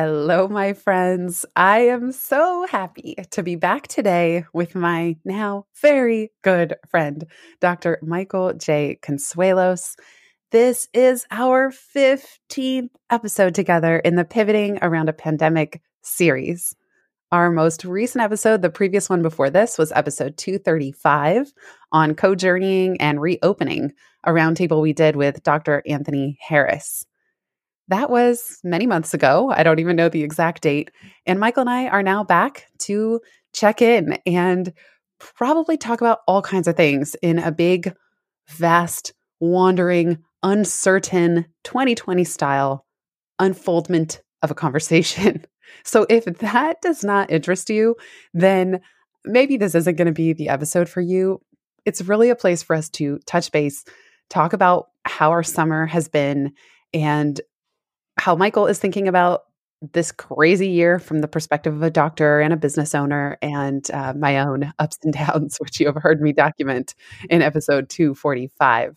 Hello, my friends. I am so happy to be back today with my now very good friend, Dr. Michael J. Consuelos. This is our 15th episode together in the Pivoting Around a Pandemic series. Our most recent episode, the previous one before this, was episode 235 on co journeying and reopening, a roundtable we did with Dr. Anthony Harris. That was many months ago. I don't even know the exact date. And Michael and I are now back to check in and probably talk about all kinds of things in a big, vast, wandering, uncertain 2020 style unfoldment of a conversation. So if that does not interest you, then maybe this isn't going to be the episode for you. It's really a place for us to touch base, talk about how our summer has been, and how Michael is thinking about this crazy year from the perspective of a doctor and a business owner and uh, my own ups and downs, which you have heard me document in episode 245.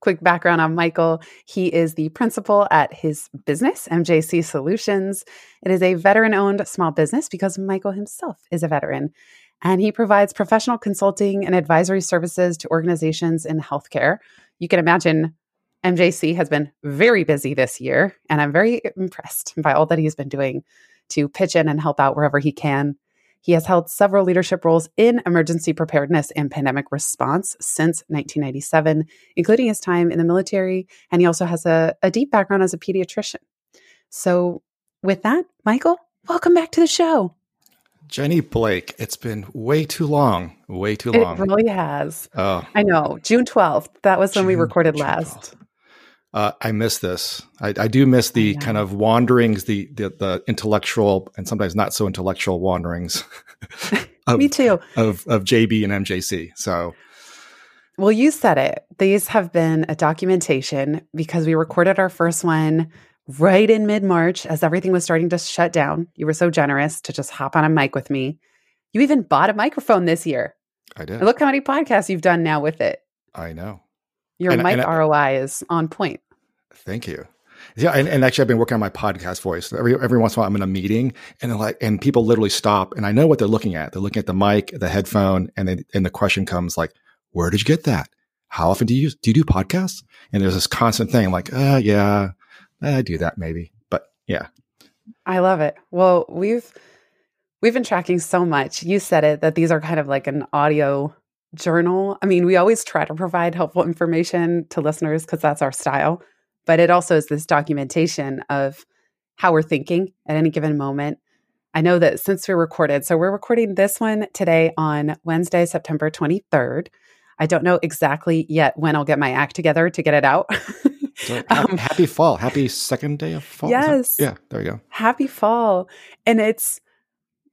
Quick background on Michael. He is the principal at his business, MJC Solutions. It is a veteran owned small business because Michael himself is a veteran. And he provides professional consulting and advisory services to organizations in healthcare. You can imagine MJC has been very busy this year, and I'm very impressed by all that he's been doing to pitch in and help out wherever he can. He has held several leadership roles in emergency preparedness and pandemic response since 1997, including his time in the military, and he also has a, a deep background as a pediatrician. So, with that, Michael, welcome back to the show. Jenny Blake, it's been way too long. Way too long. It really has. Oh. I know. June 12th. That was when June, we recorded last. 12th uh, I miss this. I, I do miss the kind of wanderings, the, the, the intellectual and sometimes not so intellectual wanderings. of, Me too. Of of JB and MJC. So, well, you said it. These have been a documentation because we recorded our first one right in mid March as everything was starting to shut down. You were so generous to just hop on a mic with me. You even bought a microphone this year. I did. And look how many podcasts you've done now with it. I know. Your and, mic and ROI is on point. Thank you. Yeah, and, and, actually, I've been working on my podcast voice. Every every once in a while, I'm in a meeting, and like, and people literally stop, and I know what they're looking at. They're looking at the mic, the headphone, and then and the question comes like, "Where did you get that? How often do you use, do you do podcasts?" And there's this constant thing. Like, uh, yeah, I do that maybe, but yeah. I love it. Well, we've we've been tracking so much. You said it that these are kind of like an audio journal. I mean, we always try to provide helpful information to listeners because that's our style but it also is this documentation of how we're thinking at any given moment. I know that since we recorded, so we're recording this one today on Wednesday, September 23rd. I don't know exactly yet when I'll get my act together to get it out. so, um, happy fall. Happy second day of fall. Yes. Yeah, there you go. Happy fall. And it's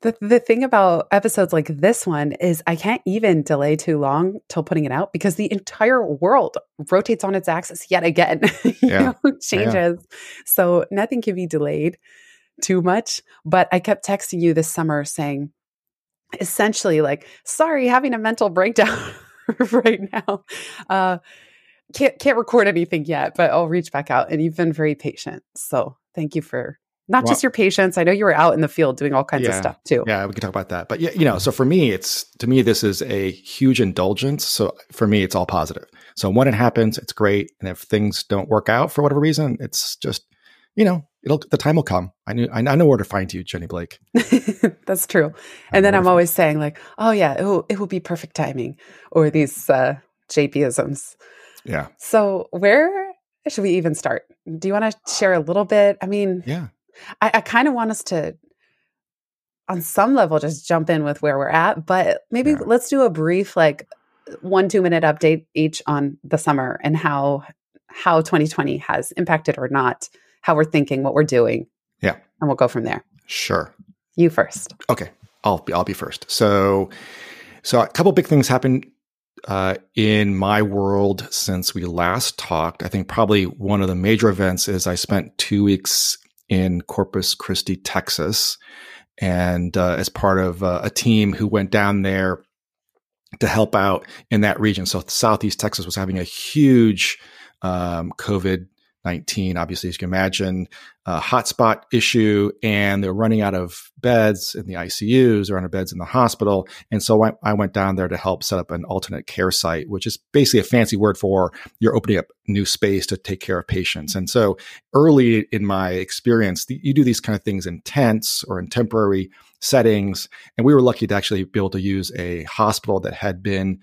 the the thing about episodes like this one is I can't even delay too long till putting it out because the entire world rotates on its axis yet again. you yeah. know, changes. Yeah. So nothing can be delayed too much. But I kept texting you this summer saying essentially like, sorry, having a mental breakdown right now. Uh can't can't record anything yet, but I'll reach back out. And you've been very patient. So thank you for not well, just your patients. I know you were out in the field doing all kinds yeah, of stuff too. Yeah, we can talk about that. But yeah, you know, so for me, it's to me this is a huge indulgence. So for me, it's all positive. So when it happens, it's great, and if things don't work out for whatever reason, it's just you know, it'll the time will come. I knew I know where to find you, Jenny Blake. That's true. And then I'm always saying like, oh yeah, it will, it will be perfect timing, or these uh, JBisms. Yeah. So where should we even start? Do you want to share a little bit? I mean, yeah. I, I kind of want us to, on some level, just jump in with where we're at, but maybe yeah. let's do a brief, like one, two minute update each on the summer and how how 2020 has impacted or not how we're thinking, what we're doing. Yeah. And we'll go from there. Sure. You first. Okay. I'll be, I'll be first. So, so a couple big things happened uh, in my world since we last talked. I think probably one of the major events is I spent two weeks in Corpus Christi, Texas, and uh, as part of uh, a team who went down there to help out in that region. So Southeast Texas was having a huge um, COVID 19, obviously, as you can imagine, a hotspot issue, and they're running out of beds in the ICUs or out of beds in the hospital. And so I, I, went down there to help set up an alternate care site, which is basically a fancy word for you're opening up new space to take care of patients. And so early in my experience, you do these kind of things in tents or in temporary settings. And we were lucky to actually be able to use a hospital that had been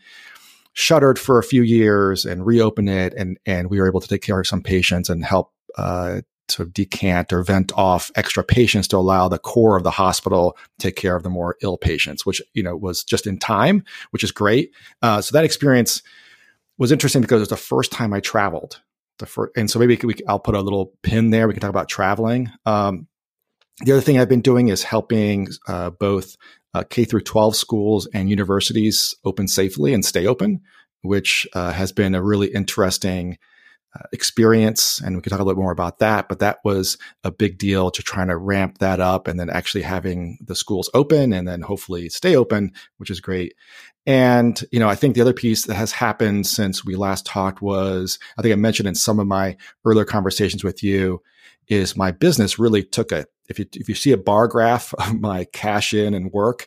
shuttered for a few years and reopen it, and and we were able to take care of some patients and help uh, sort of decant or vent off extra patients to allow the core of the hospital to take care of the more ill patients, which you know was just in time, which is great. Uh, so that experience was interesting because it was the first time I traveled. The first, and so maybe we, I'll put a little pin there. We can talk about traveling. Um, the other thing I've been doing is helping uh, both uh, K through 12 schools and universities open safely and stay open, which uh, has been a really interesting uh, experience. And we can talk a little more about that. But that was a big deal to trying to ramp that up and then actually having the schools open and then hopefully stay open, which is great. And, you know, I think the other piece that has happened since we last talked was I think I mentioned in some of my earlier conversations with you is my business really took a if you if you see a bar graph of my cash in and work,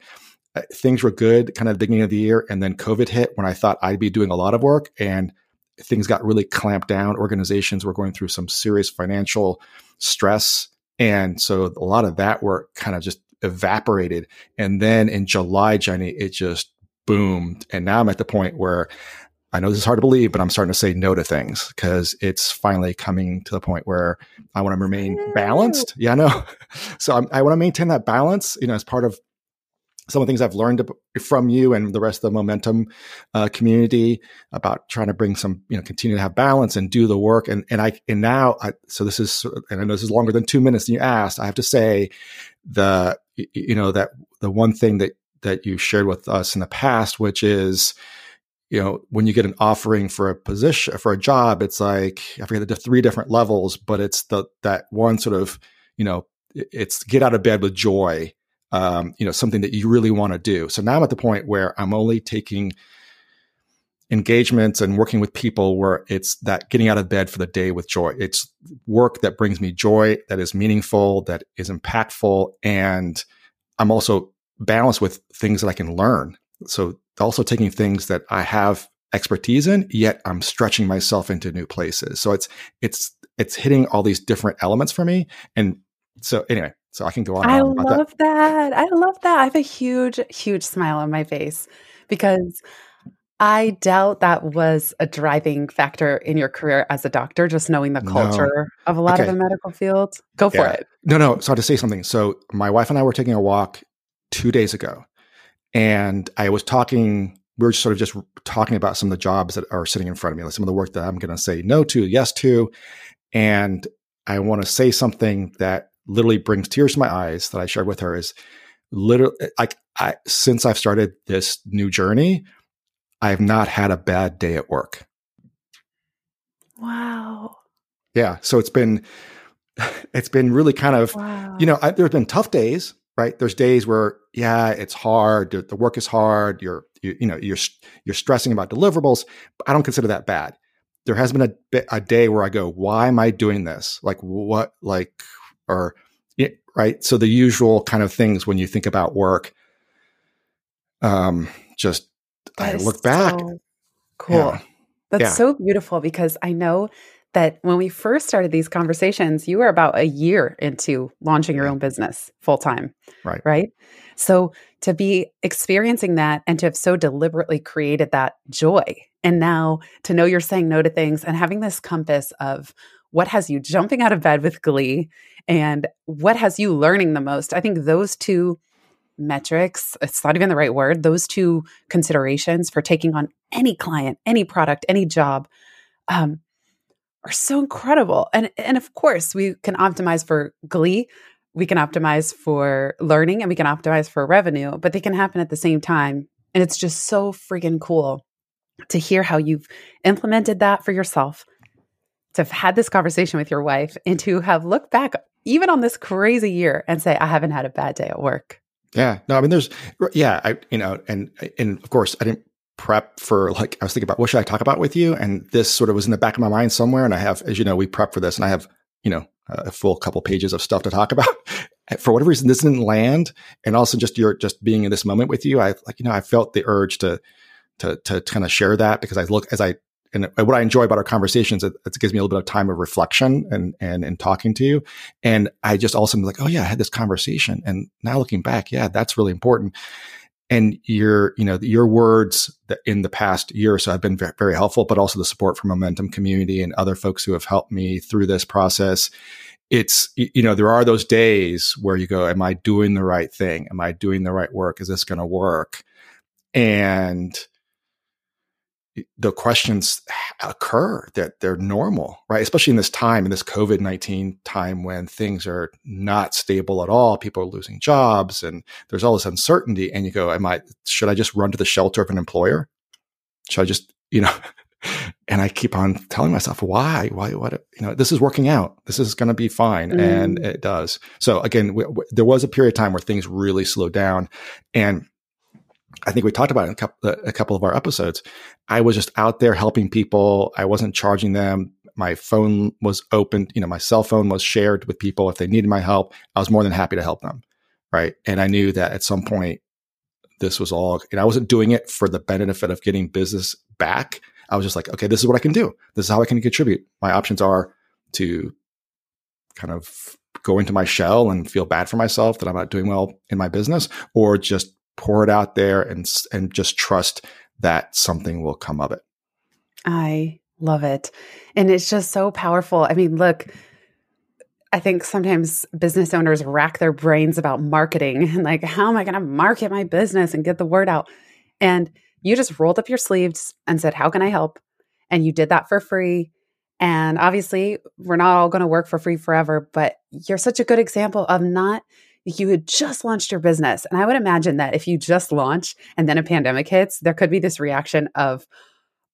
uh, things were good kind of beginning of the year, and then COVID hit when I thought I'd be doing a lot of work, and things got really clamped down. Organizations were going through some serious financial stress, and so a lot of that work kind of just evaporated. And then in July, Jenny, it just boomed, and now I'm at the point where I know this is hard to believe, but I'm starting to say no to things because it's finally coming to the point where I want to remain balanced. Yeah, I know. So I'm, i want to maintain that balance, you know, as part of some of the things I've learned from you and the rest of the momentum uh, community about trying to bring some, you know, continue to have balance and do the work. And and I and now, I, so this is, and I know this is longer than two minutes than you asked. I have to say, the you know that the one thing that that you shared with us in the past, which is you know, when you get an offering for a position for a job, it's like I forget the three different levels, but it's the that one sort of, you know, it's get out of bed with joy, um, you know, something that you really want to do. So now I'm at the point where I'm only taking engagements and working with people where it's that getting out of bed for the day with joy. It's work that brings me joy, that is meaningful, that is impactful, and I'm also balanced with things that I can learn. So also taking things that I have expertise in, yet I'm stretching myself into new places. So it's it's it's hitting all these different elements for me. And so anyway, so I can go on. I love that. that. I love that. I have a huge, huge smile on my face because I doubt that was a driving factor in your career as a doctor, just knowing the culture no. of a lot okay. of the medical field. Go for it. No, no. So I have to say something. So my wife and I were taking a walk two days ago and I was talking, we were sort of just talking about some of the jobs that are sitting in front of me, like some of the work that I'm going to say no to, yes to. And I want to say something that literally brings tears to my eyes that I shared with her is literally like I, since I've started this new journey, I have not had a bad day at work. Wow. Yeah. So it's been, it's been really kind of, wow. you know, I, there's been tough days, right? There's days where, yeah, it's hard. The work is hard. You're, you, you know, you're, you're stressing about deliverables. I don't consider that bad. There has been a, a day where I go, why am I doing this? Like what, like, or, right. So the usual kind of things when you think about work, um, just that I look back. So cool. Yeah. That's yeah. so beautiful because I know that when we first started these conversations, you were about a year into launching your own business full time. Right. Right. So to be experiencing that and to have so deliberately created that joy, and now to know you're saying no to things and having this compass of what has you jumping out of bed with glee and what has you learning the most, I think those two metrics, it's not even the right word, those two considerations for taking on any client, any product, any job. Um, are so incredible. And and of course, we can optimize for glee, we can optimize for learning, and we can optimize for revenue, but they can happen at the same time. And it's just so freaking cool to hear how you've implemented that for yourself, to have had this conversation with your wife, and to have looked back even on this crazy year and say, I haven't had a bad day at work. Yeah. No, I mean, there's, yeah, I, you know, and, and of course, I didn't prep for like, I was thinking about what should I talk about with you? And this sort of was in the back of my mind somewhere. And I have, as you know, we prep for this and I have, you know, a full couple pages of stuff to talk about. for whatever reason, this didn't land. And also just you're just being in this moment with you. I like, you know, I felt the urge to, to, to kind of share that because I look as I and what I enjoy about our conversations, it, it, gives me a little bit of time of reflection and and and talking to you. And I just also like, oh yeah, I had this conversation, and now looking back, yeah, that's really important. And your you know your words in the past year or so have been very, very helpful, but also the support from Momentum Community and other folks who have helped me through this process. It's you know there are those days where you go, am I doing the right thing? Am I doing the right work? Is this going to work? And the questions occur that they're normal, right? Especially in this time, in this COVID 19 time when things are not stable at all. People are losing jobs and there's all this uncertainty. And you go, Am I, should I just run to the shelter of an employer? Should I just, you know, and I keep on telling myself, why, why, what, you know, this is working out. This is going to be fine. Mm. And it does. So again, w- w- there was a period of time where things really slowed down and I think we talked about it in couple, uh, a couple of our episodes. I was just out there helping people. I wasn't charging them. My phone was open. You know, my cell phone was shared with people. If they needed my help, I was more than happy to help them. Right. And I knew that at some point this was all, and I wasn't doing it for the benefit of getting business back. I was just like, okay, this is what I can do. This is how I can contribute. My options are to kind of go into my shell and feel bad for myself that I'm not doing well in my business or just pour it out there and and just trust that something will come of it. I love it. And it's just so powerful. I mean, look, I think sometimes business owners rack their brains about marketing and like, how am I going to market my business and get the word out? And you just rolled up your sleeves and said, How can I help? And you did that for free. And obviously, we're not all going to work for free forever, but you're such a good example of not you had just launched your business. And I would imagine that if you just launch and then a pandemic hits, there could be this reaction of,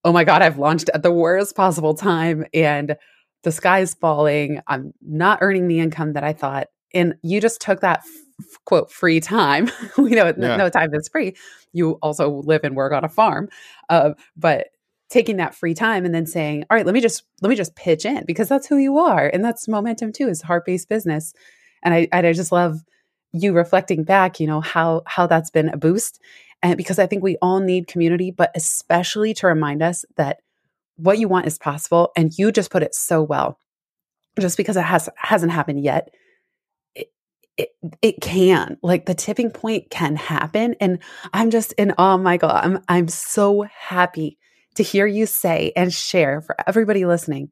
oh my God, I've launched at the worst possible time and the sky is falling. I'm not earning the income that I thought. And you just took that f- quote free time. we know yeah. no time is free. You also live and work on a farm. Uh, but taking that free time and then saying, all right, let me just let me just pitch in because that's who you are. And that's momentum too, is heart-based business. And I, I just love you reflecting back, you know, how how that's been a boost. And because I think we all need community, but especially to remind us that what you want is possible. And you just put it so well. Just because it has hasn't happened yet, it, it, can. Like the tipping point can happen. And I'm just in awe, Michael. I'm I'm so happy to hear you say and share for everybody listening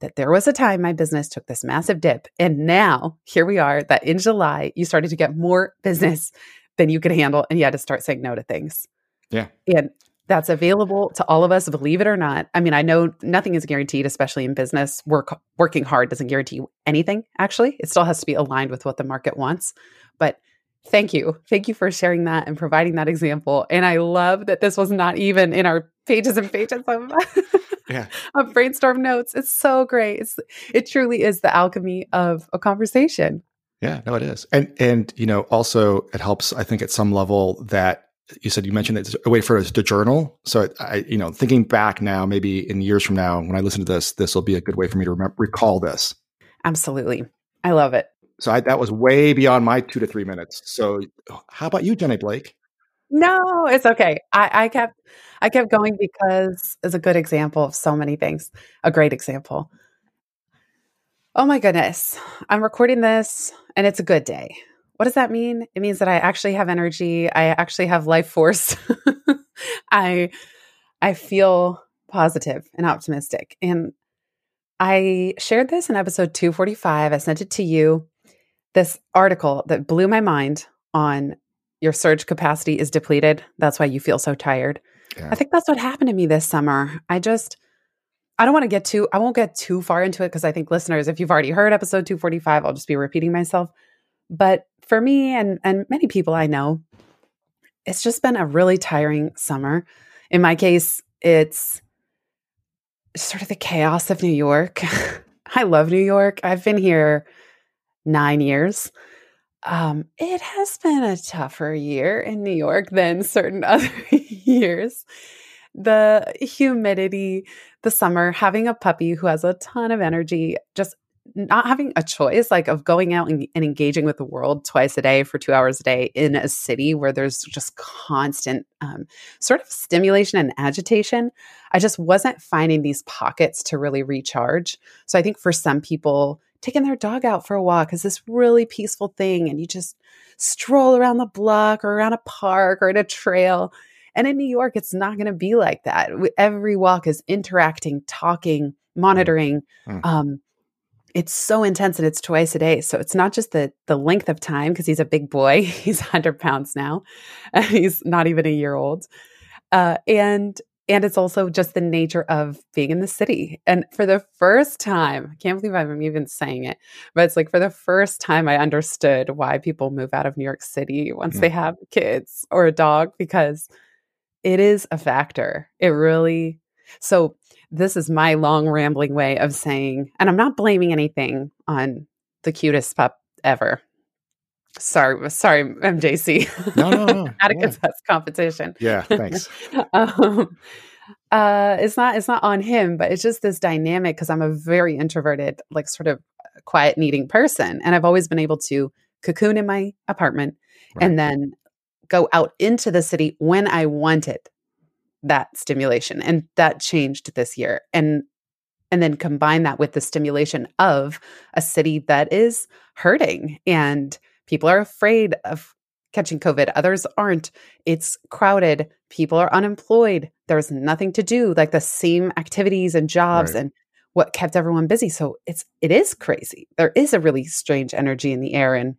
that there was a time my business took this massive dip. And now here we are that in July, you started to get more business than you could handle and you had to start saying no to things. Yeah. And that's available to all of us, believe it or not. I mean, I know nothing is guaranteed, especially in business. Work working hard doesn't guarantee anything, actually. It still has to be aligned with what the market wants. But thank you. Thank you for sharing that and providing that example. And I love that this was not even in our pages and pages of yeah. of brainstorm notes. It's so great. It's, it truly is the alchemy of a conversation. Yeah, no, it is. And, and, you know, also it helps, I think at some level that you said you mentioned it's a way for us to journal. So I, you know, thinking back now, maybe in years from now, when I listen to this, this will be a good way for me to remember, recall this. Absolutely. I love it. So I, that was way beyond my two to three minutes. So how about you, Jenny Blake? No, it's okay. I, I kept I kept going because it's a good example of so many things. A great example. Oh my goodness. I'm recording this and it's a good day. What does that mean? It means that I actually have energy. I actually have life force. I I feel positive and optimistic. And I shared this in episode 245. I sent it to you. This article that blew my mind on your surge capacity is depleted. That's why you feel so tired. Yeah. I think that's what happened to me this summer. I just, I don't want to get too, I won't get too far into it because I think listeners, if you've already heard episode 245, I'll just be repeating myself. But for me and, and many people I know, it's just been a really tiring summer. In my case, it's sort of the chaos of New York. I love New York. I've been here nine years. Um, it has been a tougher year in New York than certain other years. The humidity, the summer, having a puppy who has a ton of energy, just not having a choice like of going out and, and, engaging with the world twice a day for two hours a day in a city where there's just constant um, sort of stimulation and agitation i just wasn't finding these pockets to really recharge so i think for some people taking their dog out for a walk is this really peaceful thing and you just stroll around the block or around a park or at a trail and in new york it's not going to be like that every walk is interacting talking monitoring mm. um, it's so intense and it's twice a day. So it's not just the the length of time because he's a big boy. He's 100 pounds now. And he's not even a year old. Uh, and and it's also just the nature of being in the city. And for the first time, I can't believe I'm even saying it, but it's like for the first time I understood why people move out of New York City once mm. they have kids or a dog because it is a factor. It really so this is my long rambling way of saying, and I'm not blaming anything on the cutest pup ever. Sorry, sorry, MJC. No, no, no. Atticus yeah. competition. Yeah, thanks. um, uh, it's not it's not on him, but it's just this dynamic because I'm a very introverted, like sort of quiet, needing person, and I've always been able to cocoon in my apartment right. and then go out into the city when I want it that stimulation and that changed this year and and then combine that with the stimulation of a city that is hurting and people are afraid of catching covid others aren't it's crowded people are unemployed there's nothing to do like the same activities and jobs right. and what kept everyone busy so it's it is crazy there is a really strange energy in the air and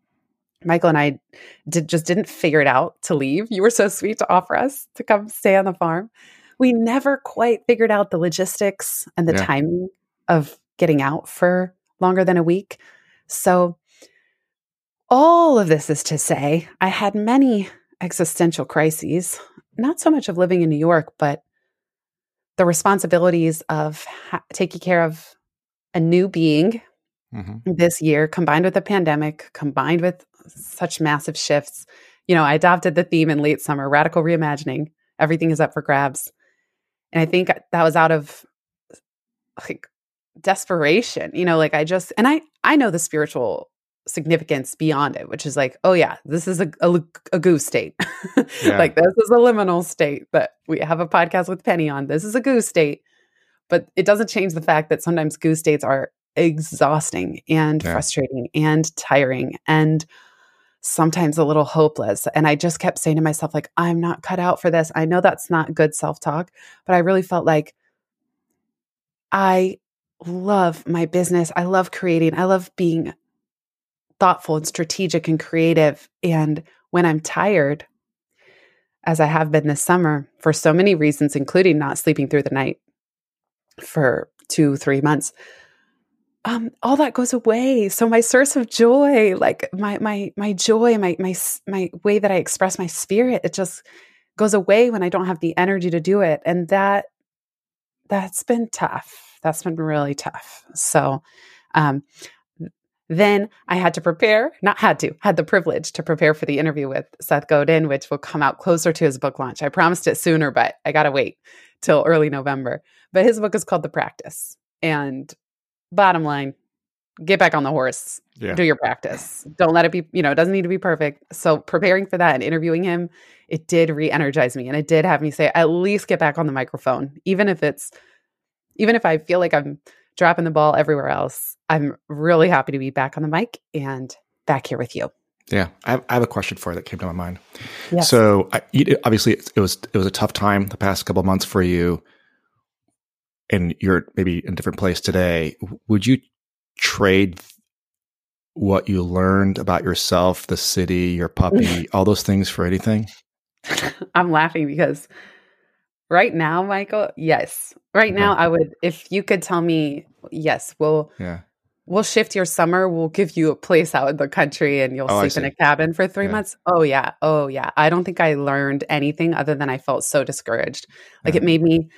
Michael and I did just didn't figure it out to leave. You were so sweet to offer us to come stay on the farm. We never quite figured out the logistics and the yeah. timing of getting out for longer than a week. So all of this is to say, I had many existential crises, not so much of living in New York, but the responsibilities of ha- taking care of a new being mm-hmm. this year, combined with the pandemic, combined with such massive shifts. You know, I adopted the theme in late summer radical reimagining. Everything is up for grabs. And I think that was out of like desperation, you know, like I just, and I, I know the spiritual significance beyond it, which is like, oh yeah, this is a, a, a goose state. yeah. Like this is a liminal state that we have a podcast with Penny on. This is a goose state. But it doesn't change the fact that sometimes goose states are exhausting and yeah. frustrating and tiring and sometimes a little hopeless. And I just kept saying to myself, like, I'm not cut out for this. I know that's not good self talk, but I really felt like I love my business. I love creating. I love being thoughtful and strategic and creative. And when I'm tired, as I have been this summer for so many reasons, including not sleeping through the night for two, three months, um, all that goes away. So my source of joy, like my my my joy, my my my way that I express my spirit, it just goes away when I don't have the energy to do it, and that that's been tough. That's been really tough. So, um, then I had to prepare, not had to, had the privilege to prepare for the interview with Seth Godin, which will come out closer to his book launch. I promised it sooner, but I got to wait till early November. But his book is called The Practice. And bottom line, get back on the horse. Yeah. Do your practice. Don't let it be, you know, it doesn't need to be perfect. So preparing for that and interviewing him, it did re-energize me and it did have me say at least get back on the microphone even if it's even if I feel like I'm dropping the ball everywhere else. I'm really happy to be back on the mic and back here with you. Yeah, I have, I have a question for you that came to my mind. Yes. So, I, obviously, it was it was a tough time the past couple months for you and you're maybe in a different place today, would you trade what you learned about yourself, the city, your puppy, all those things for anything? I'm laughing because right now, Michael, yes. Right uh-huh. now, Okay. I would, if you could tell me, yes, we'll Yeah. We'll shift your summer. We'll give you a place out in the country, and you'll Oh, sleep in a cabin for three Yeah. months. Oh yeah, oh yeah. I don't think I learned anything other than I felt so discouraged. Like Yeah. it made me.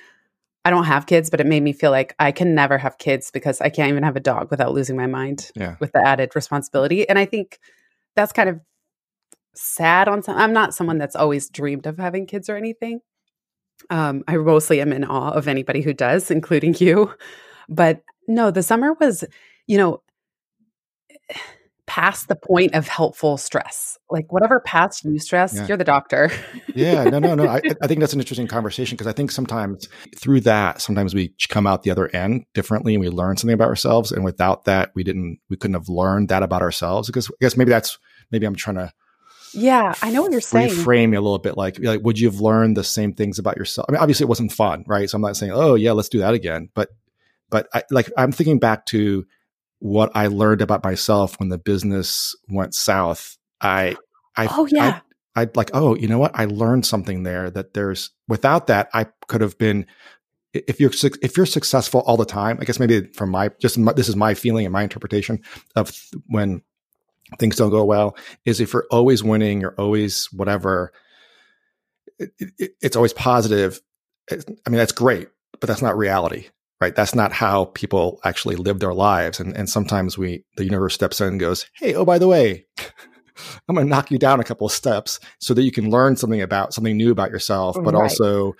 I don't have kids, but it made me feel like I can never have kids because I can't even have a dog without losing my mind Yeah. with the added responsibility. And I think that's kind of sad on some. I'm not someone that's always dreamed of having kids or anything. Um, I mostly am in awe of anybody who does, including you. But no, the summer was, you know, past the point of helpful stress. Like whatever past you stress, Yeah. you're the doctor. Yeah, no, no, no. I, I think that's an interesting conversation because I think sometimes through that, sometimes we come out the other end differently and we learn something about ourselves. And without that, we didn't, we couldn't have learned that about ourselves. Because I guess maybe that's, maybe I'm trying to yeah, I know what you're saying. reframe me a little bit. Like, like, would you have learned the same things about yourself? I mean, obviously it wasn't fun, right? So I'm not saying, oh yeah, let's do that again. But, but I, like, I'm thinking back to what I learned about myself when the business went south. I, I, Oh yeah. I'd like, oh, you know what? I learned something there that there's without that, I could have been, if you're, if you're successful all the time, I guess maybe from my, just my, this is my feeling and my interpretation of th- when things don't go well is if you're always winning, you're always whatever, it, it, it's always positive. It, I mean, that's great, but that's not reality, right? That's not how people actually live their lives. And, and sometimes we, the universe steps in and goes, Hey, oh, by the way, I'm going to knock you down a couple of steps so that you can learn something about something new about yourself, but Right. also,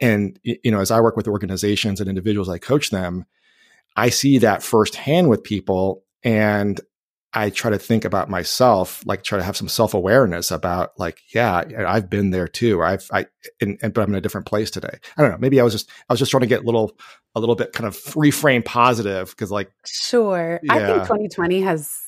and you know, as I work with organizations and individuals, I coach them. I see that firsthand with people, and I try to think about myself, like try to have some self awareness about, like, yeah, I've been there too, I've, I, and, and but I'm in a different place today. I don't know. Maybe I was just, I was just trying to get a little, a little bit kind of reframe positive because, like, Sure. I think 2020 has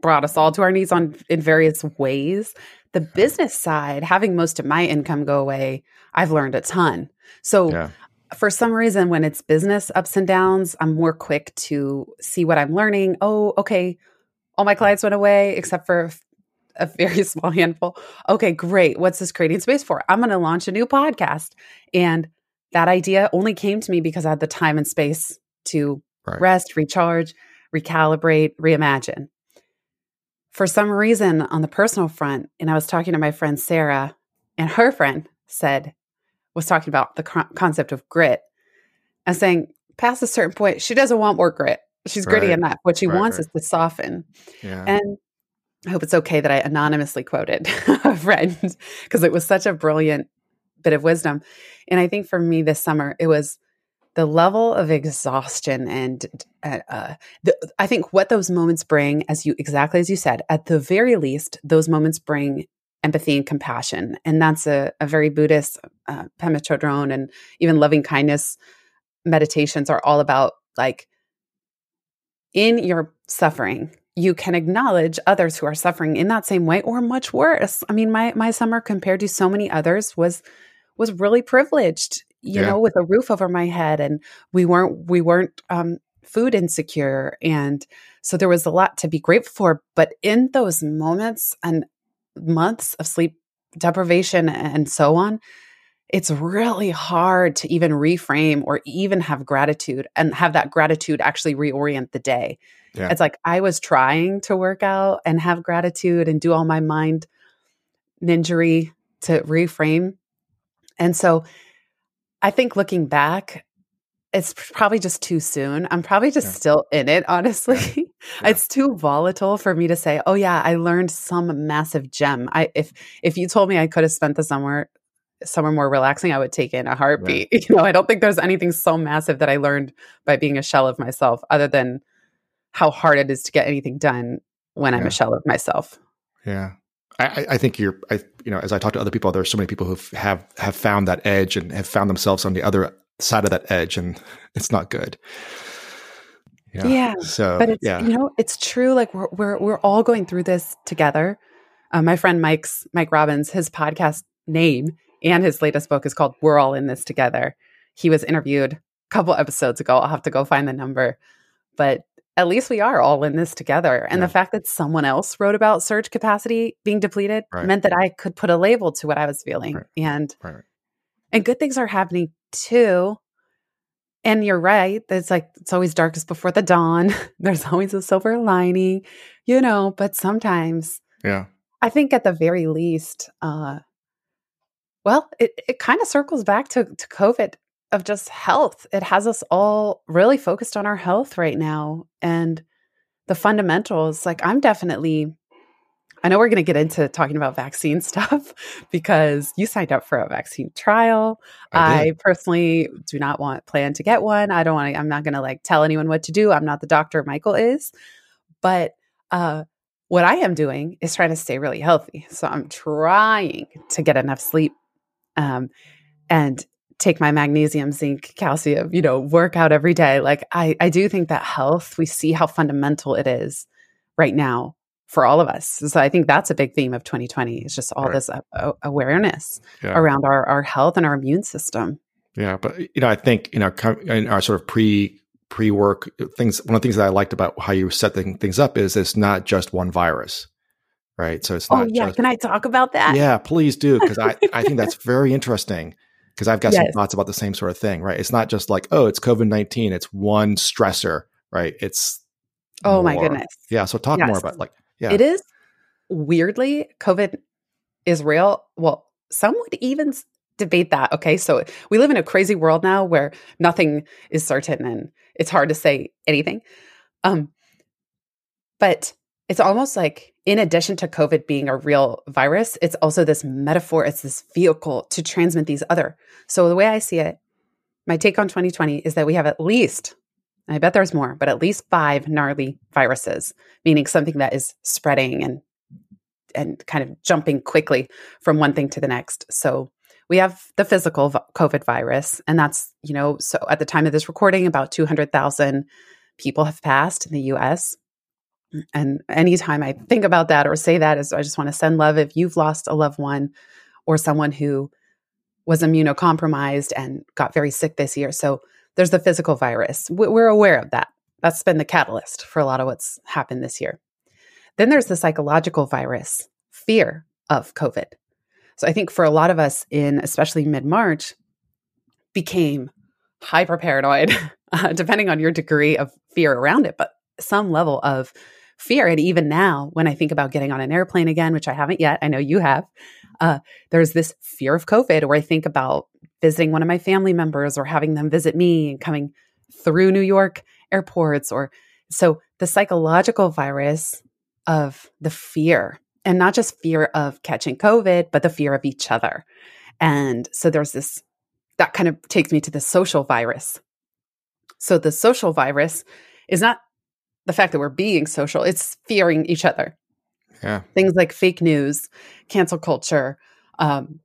brought us all to our knees on in various ways. The business side, having most of my income go away, I've learned a ton. So yeah, for some reason when it's business ups and downs, I'm more quick to see what I'm learning. Oh, okay. All my clients went away except for a very small handful. Okay, great. What's this creating space for? I'm going to launch a new podcast. And that idea only came to me because I had the time and space to Right. rest, recharge, recalibrate, reimagine. For some reason, on the personal front, and I was talking to my friend Sarah, and her friend said, was talking about the co- concept of grit and saying, past a certain point, she doesn't want more grit. She's gritty Right. enough. What she Right, wants right. is to soften. yeah, And I hope it's okay that I anonymously quoted a friend because it was such a brilliant bit of wisdom. And I think for me this summer, it was the level of exhaustion and uh, uh, the, I think what those moments bring, as you exactly as you said, at the very least, those moments bring empathy and compassion, and that's a, a very Buddhist uh, Pema Chodron and even loving kindness meditations are all about like in your suffering you can acknowledge others who are suffering in that same way or much worse. I mean my my summer compared to so many others was was really privileged you Yeah. know with a roof over my head and we weren't we weren't um food insecure. And so there was a lot to be grateful for. But in those moments and months of sleep deprivation and so on it's really hard to even reframe or even have gratitude and have that gratitude actually reorient the day. Yeah. It's like I was trying to work out and have gratitude and do all my mind ninjery to reframe. And so I think looking back, it's probably just too soon. I'm probably just Yeah. still in it, honestly. Yeah. It's too volatile for me to say, "Oh yeah, I learned some massive gem." I if if you told me I could have spent the summer somewhere more relaxing, I would take in a heartbeat. You know, I don't think there's anything so massive that I learned by being a shell of myself, other than how hard it is to get anything done when I'm a shell of myself. Yeah. I, I- think you're, I, you know, as I talk to other people, there's so many people who have, have found that edge and have found themselves on the other side of that edge and it's not good. Yeah. Yeah, So, but it's yeah. you know it's true like we're we're we're all going through this together uh, my friend mike's mike robbins his podcast name and his latest book is called we're all in this together he was interviewed a couple episodes ago i'll have to go find the number but at least we are all in this together and Yeah. the fact that someone else wrote about surge capacity being depleted Right. meant that i could put a label to what i was feeling Right. and Right. and good things are happening too. And you're right. It's like it's always darkest before the dawn. There's always a silver lining, you know, but sometimes Yeah. I think at the very least, uh, well, it, it kind of circles back to, to COVID of just health. It has us all really focused on our health right now and the fundamentals. Like, I'm definitely, I know we're going to get into talking about vaccine stuff because you signed up for a vaccine trial. I I, personally do not want plan to get one. I don't want to, I'm not going to like tell anyone what to do. I'm not the doctor Michael is. But uh, what I am doing is trying to stay really healthy. So I'm trying to get enough sleep um, and take my magnesium, zinc, calcium, you know, work out every day. Like I, I do think that health, we see how fundamental it is right now for all of us. So I think that's a big theme of 2020 is just all Right. this uh, awareness Yeah. around our, our health and our immune system. Yeah, but you know, I think in our in our sort of pre pre work things, one of the things that I liked about how you set thing- things up is it's not just one virus, right? So it's not. Oh yeah. just Can I talk about that? yeah, please do because I I think that's very interesting because I've got some thoughts about the same sort of thing, right? It's not just like oh, it's COVID nineteen, it's one stressor, right? It's Oh my goodness. Yeah, so talk more about like yeah, It is weirdly, COVID is real. Well, some would even debate that. Okay. So we live in a crazy world now where nothing is certain and it's hard to say anything. Um, but it's almost like, in addition to COVID being a real virus, it's also this metaphor, it's this vehicle to transmit these other. So the way I see it, my take on 2020 is that we have at least, I bet there's more, but at least five gnarly viruses, meaning something that is spreading and and kind of jumping quickly from one thing to the next. So we have the physical COVID virus, and that's you know so at the time of this recording, about two hundred thousand people have passed in the U.S. And anytime I think about that or say that, is I just want to send love if you've lost a loved one or someone who was immunocompromised and got very sick this year. So there's the physical virus. We- We're aware of that. That's been the catalyst for a lot of what's happened this year. Then there's the psychological virus, fear of COVID. So I think for a lot of us in especially mid March, became hyper paranoid, depending on your degree of fear around it, but some level of fear. And even now, when I think about getting on an airplane again, which I haven't yet, I know you have, uh, there's this fear of COVID, or I think about visiting one of my family members or having them visit me and coming through New York airports. Or so the psychological virus of the fear, and not just fear of catching COVID, but the fear of each other. And so there's this that kind of takes me to the social virus. So the social virus is not the fact that we're being social, it's fearing each other. yeah, Things like fake news, cancel culture, um,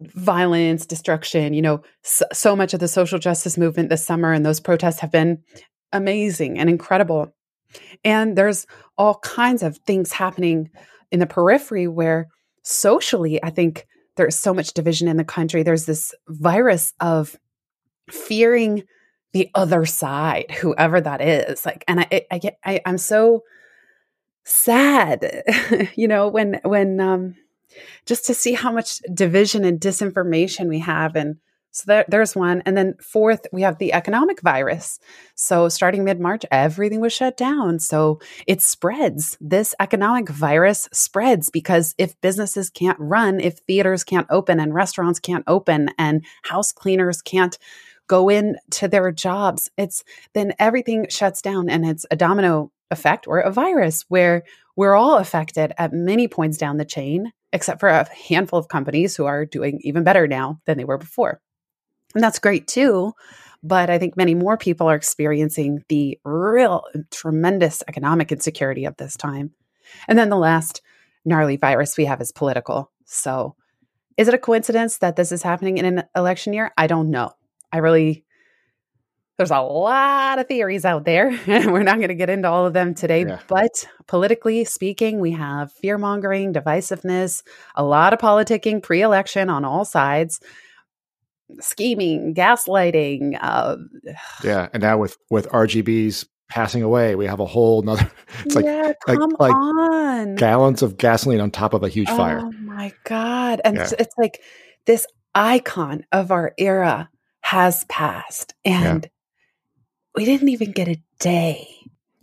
violence, destruction. You know, so, so much of the social justice movement this summer and those protests have been amazing and incredible. And there's all kinds of things happening in the periphery where socially, I think there's so much division in the country. There's this virus of fearing the other side, whoever that is. Like, and I, I get, I, I'm so sad, you know, when, when, um, just to see how much division and disinformation we have. And so there, there's one. And then fourth, we have the economic virus. So starting mid March, everything was shut down. So it spreads. This economic virus spreads because if businesses can't run, if theaters can't open and restaurants can't open and house cleaners can't go in to their jobs, it's then everything shuts down and it's a domino effect or a virus where we're all affected at many points down the chain, except for a handful of companies who are doing even better now than they were before. And that's great too. But I think many more people are experiencing the real tremendous economic insecurity of this time. And then the last gnarly virus we have is political. So is it a coincidence that this is happening in an election year? I don't know. I really, there's a lot of theories out there, and we're not going to get into all of them today. Yeah. But politically speaking, we have fear mongering, divisiveness, a lot of politicking pre election on all sides scheming, gaslighting. Uh, yeah. And now with with RGBs passing away, we have a whole nother. It's like yeah, like- come like on. gallons of gasoline on top of a huge fire. Oh my god! And Yeah. it's, it's like this icon of our era has passed. And yeah. we didn't even get a day.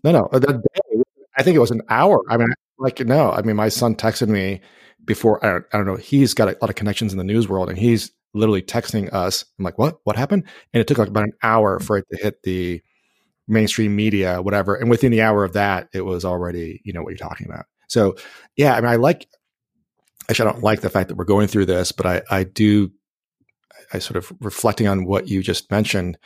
No, no. Uh, the day, I think it was an hour. I mean, like, no. I mean, my son texted me before, I don't, I don't know, he's got a lot of connections in the news world and he's literally texting us. I'm like, what? What happened? And it took like about an hour mm. for it to hit the mainstream media, whatever. And within the hour of that, it was already, you know, what you're talking about. So, yeah, I mean, I like, actually, I don't like the fact that we're going through this, but I, I do, I sort of reflecting on what you just mentioned,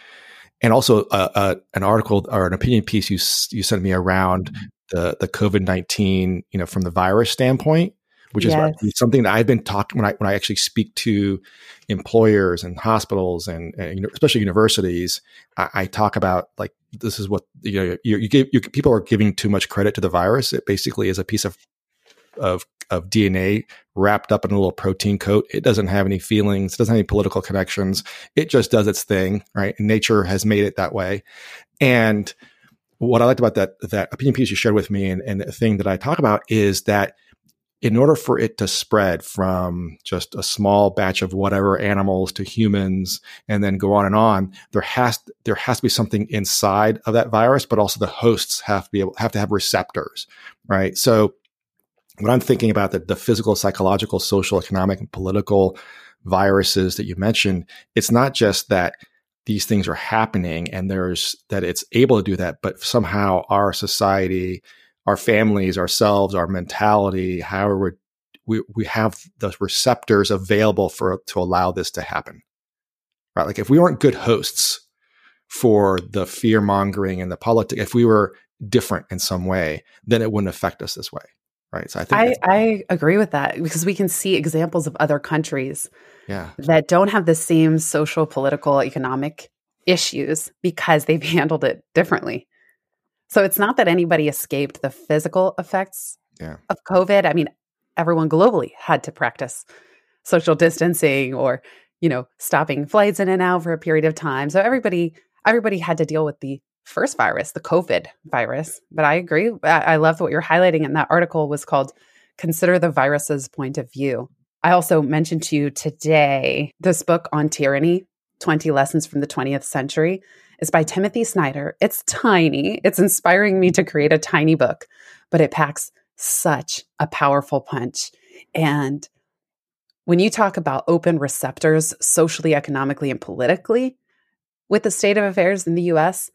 and also uh, uh, an article or an opinion piece you you sent me around the the COVID nineteen, you know, from the virus standpoint, which yes. is something that I've been talking when I when I actually speak to employers and hospitals and, and especially universities. I, I, talk about like this is what you know you, you give you, people are giving too much credit to the virus. It basically is a piece of of of DNA wrapped up in a little protein coat. It doesn't have any feelings. It doesn't have any political connections. It just does its thing, right? Nature has made it that way. And what I liked about that that opinion piece you shared with me, and, and the thing that I talk about is that in order for it to spread from just a small batch of whatever animals to humans and then go on and on there has there has to be something inside of that virus but also the hosts have to be able have to have receptors right so when i'm thinking about the, the physical psychological social economic and political viruses that you mentioned it's not just that these things are happening and there's that it's able to do that but somehow our society our families, ourselves, our mentality, however we we have the receptors available for to allow this to happen. Right? Like if we weren't good hosts for the fear mongering and the politics, if we were different in some way, then it wouldn't affect us this way. Right. So I think I, I agree with that because we can see examples of other countries yeah. that don't have the same social, political, economic issues because they've handled it differently. So it's not that anybody escaped the physical effects yeah. of COVID. I mean, everyone globally had to practice social distancing or, you know, stopping flights in and out for a period of time. So everybody everybody had to deal with the first virus, the COVID virus. But I agree. I, love what you're highlighting in that article was called Consider the Virus's Point of View. I also mentioned to you today this book on tyranny, 20 Lessons from the 20th Century is by Timothy Snyder. It's tiny. It's inspiring me to create a tiny book, but it packs such a powerful punch. And when you talk about open receptors socially, economically, and politically with the state of affairs in the US,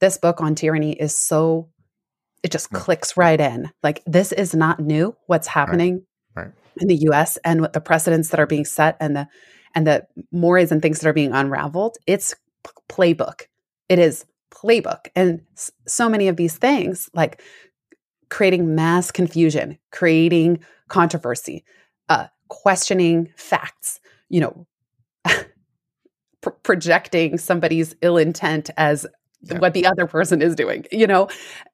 this book on tyranny is so, it just clicks right in. Like, this is not new, what's happening right. Right. in the US and what the precedents that are being set and the and the mores and things that are being unraveled. It's playbook it is playbook. And so many of these things, like creating mass confusion, creating controversy, uh, questioning facts, you know, pr- projecting somebody's ill intent as yeah. what the other person is doing. You know,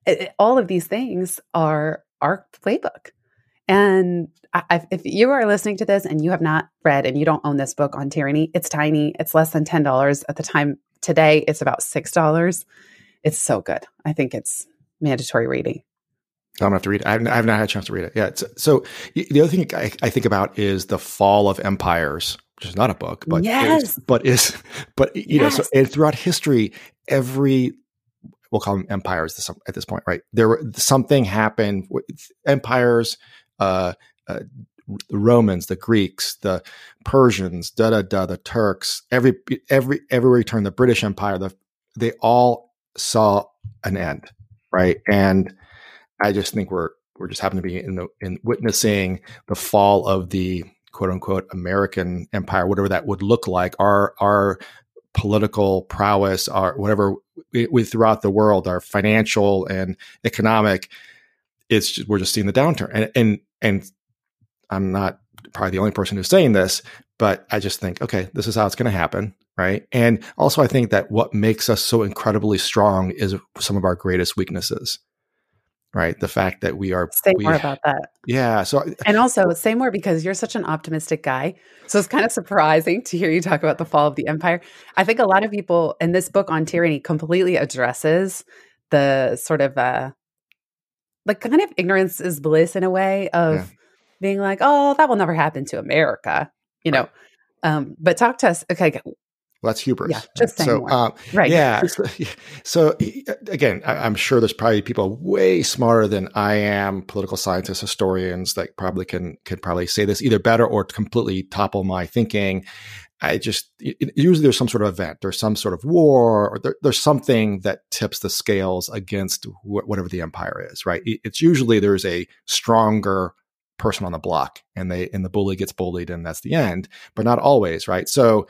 it, all of these things are our playbook. And I, if you are listening to this and you have not read and you don't own this book on tyranny, it's tiny. It's less than ten dollars at the time Today it's about $6. It's so good. I think it's mandatory reading. I'm gonna have to read it. I have, I have not had a chance to read it. Yeah. so the other thing I, I, think about is the fall of empires, which is not a book, but yes. is, but is but you yes. know, so and throughout history, every we'll call them empires at this point, right? There were something happened. Empires, uh, uh, the Romans, the Greeks, the Persians, da da da, the Turks, every every everywhere you turn, the British Empire, the, they all saw an end, right? And I just think we're we're just happen to be in the in witnessing the fall of the quote unquote American empire, whatever that would look like. Our our political prowess, our whatever we, we throughout the world, our financial and economic, it's just, we're just seeing the downturn, and and and I'm not probably the only person who's saying this, but I just think, okay, this is how it's going to happen. Right. And also, I think that what makes us so incredibly strong is some of our greatest weaknesses. Right. The fact that we are. Say we, more about that. Yeah. So, and also say more because you're such an optimistic guy. So it's kind of surprising to hear you talk about the fall of the empire. I think a lot of people in this book on tyranny completely addresses the sort of, uh, like kind of ignorance is bliss in a way of, yeah being like, oh, that will never happen to America, you know. Um, but talk to us. Okay. Well, that's hubris. Yeah, just saying so, um, Right. Yeah. So, so, again, I, am sure there's probably people way smarter than I am, political scientists, historians that probably can can probably say this either better or completely topple my thinking. I just it, usually there's some sort of event, there's some sort of war, or there, there's something that tips the scales against wh- whatever the empire is. Right? It's usually there's a stronger person on the block and they and the bully gets bullied and that's the end but not always right? So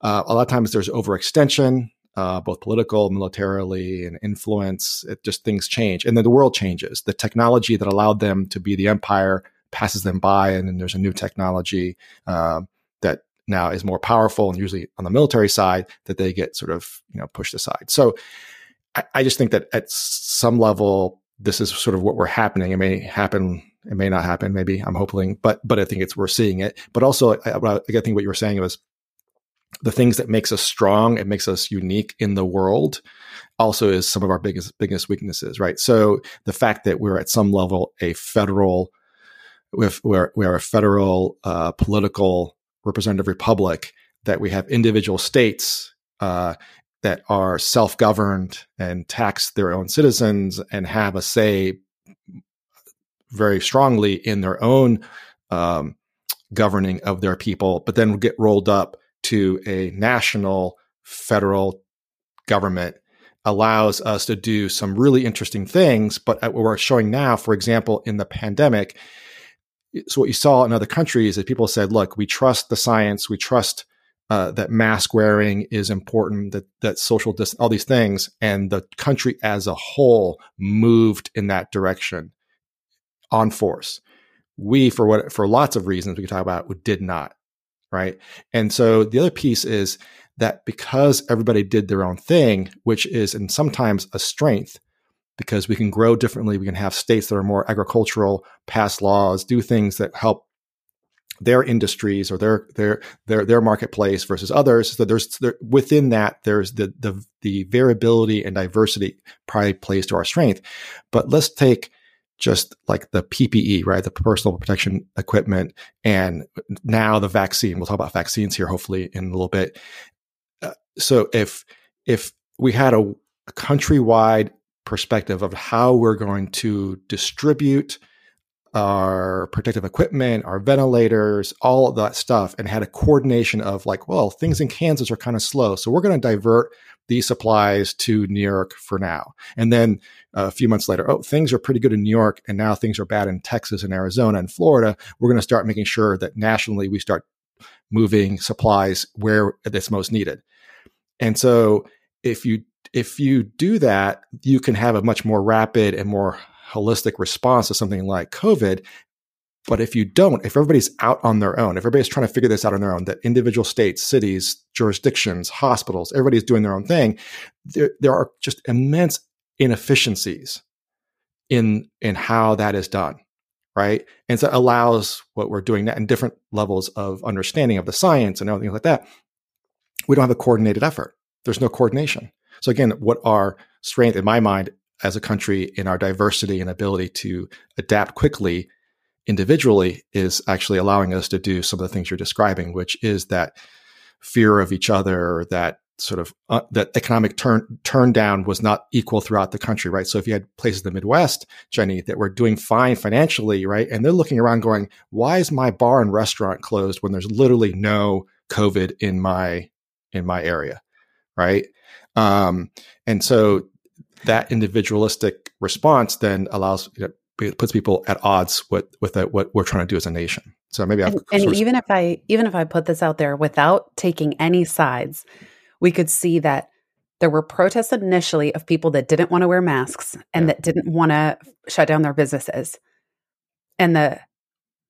uh, a lot of times there's overextension uh, both political militarily and influence. It just things change and then the world changes. The technology that allowed them to be the empire passes them by and then there's a new technology uh, that now is more powerful and usually on the military side that they get sort of you know pushed aside. So I, I just think that at some level this is sort of what we're happening. It may happen it may not happen. Maybe I'm hoping, but but I think it's we're seeing it. But also, I, I think what you were saying was the things that makes us strong. It makes us unique in the world. Also, is some of our biggest biggest weaknesses, right? So the fact that we're at some level a federal, we're we are a federal uh, political representative republic. That we have individual states uh, that are self governed and tax their own citizens and have a say very strongly in their own um, governing of their people, but then get rolled up to a national federal government allows us to do some really interesting things. But what we're showing now, for example, in the pandemic, so what you saw in other countries is people said, "Look, we trust the science, we trust." Uh, that mask wearing is important, that that social distance, all these things, and the country as a whole moved in that direction on force. We, for what for lots of reasons we could talk about, did not. Right. And so the other piece is that because everybody did their own thing, which is and sometimes a strength, because we can grow differently, we can have states that are more agricultural, pass laws, do things that help their industries or their their their their marketplace versus others. So there's there, within that there's the the the variability and diversity probably plays to our strength. But let's take just like the PPE, right? The personal protection equipment, and now the vaccine. We'll talk about vaccines here, hopefully, in a little bit. Uh, so if if we had a, a countrywide perspective of how we're going to distribute our protective equipment, our ventilators, all of that stuff, and had a coordination of like, well, things in Kansas are kind of slow. So we're going to divert these supplies to New York for now. And then a few months later, oh, things are pretty good in New York, and now things are bad in Texas and Arizona and Florida. We're going to start making sure that nationally we start moving supplies where it's most needed. And so if you if you do that, you can have a much more rapid and more holistic response to something like COVID. But if you don't, if everybody's out on their own, if everybody's trying to figure this out on their own, that individual states, cities, jurisdictions, hospitals, everybody's doing their own thing, there, there are just immense inefficiencies in in how that is done right? And so it allows what we're doing now in different levels of understanding of the science and everything like that. We don't have a coordinated effort. There's no coordination. So again what our strength in my mind as a country in our diversity and ability to adapt quickly individually is actually allowing us to do some of the things you're describing, which is that fear of each other, that sort of uh, that economic turn turn down was not equal throughout the country, right? So if you had places in the Midwest, Jenny, that were doing fine financially, right, and they're looking around going, "Why is my bar and restaurant closed when there's literally no COVID in my in my area?" Right? Um, and so that individualistic response then allows you know, puts people at odds with with uh, what we're trying to do as a nation. So maybe and, and even if I even if I put this out there without taking any sides, we could see that there were protests initially of people that didn't want to wear masks and yeah. that didn't want to shut down their businesses, and the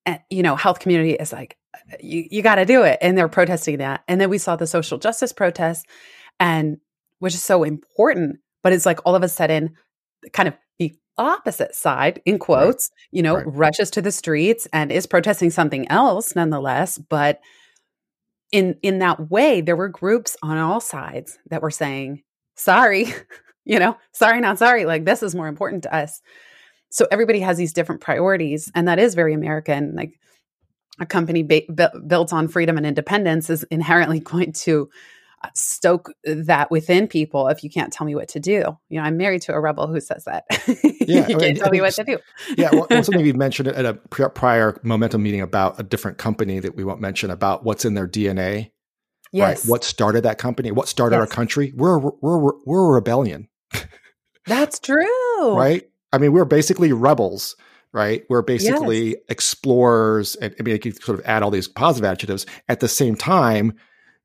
eh, you know health community is like you you got to do it, and they're protesting that, and then we saw the social justice protests, and which is so important but it's like all of a sudden, kind of the opposite side, in quotes, right. you know, right. rushes to the streets and is protesting something else nonetheless. But in in that way, there were groups on all sides that were saying, sorry, you know, sorry, not sorry. Like this is more important to us. So everybody has these different priorities, and that is very American. Like a company ba- built on freedom and independence is inherently going to stoke that within people if you can't tell me what to do. You know, I'm married to a rebel who says that. Yeah, you can't tell me what to do. yeah, well, something we mentioned at a prior momentum meeting about a different company that we won't mention about what's in their DNA. Yes. Right? What started that company? What started yes. our country? We're we're we're a rebellion. That's true. Right? I mean, we're basically rebels right? We're basically yes. explorers. And I mean, you can sort of add all these positive adjectives. At the same time,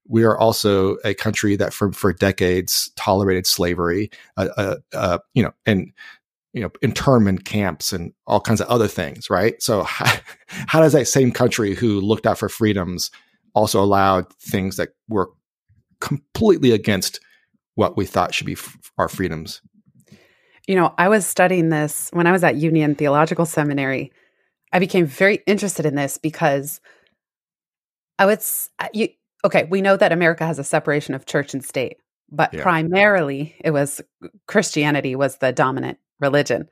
we are also a country that for, for decades tolerated slavery, uh, uh, uh, you know, and, you know, internment camps and all kinds of other things, right? So how, how does that same country who looked out for freedoms also allowed things that were completely against what we thought should be f- our freedoms? You know, I was studying this when I was at Union Theological Seminary. I became very interested in this because I would, you, okay, we know that America has a separation of church and state, but yeah. primarily it was Christianity was the dominant religion.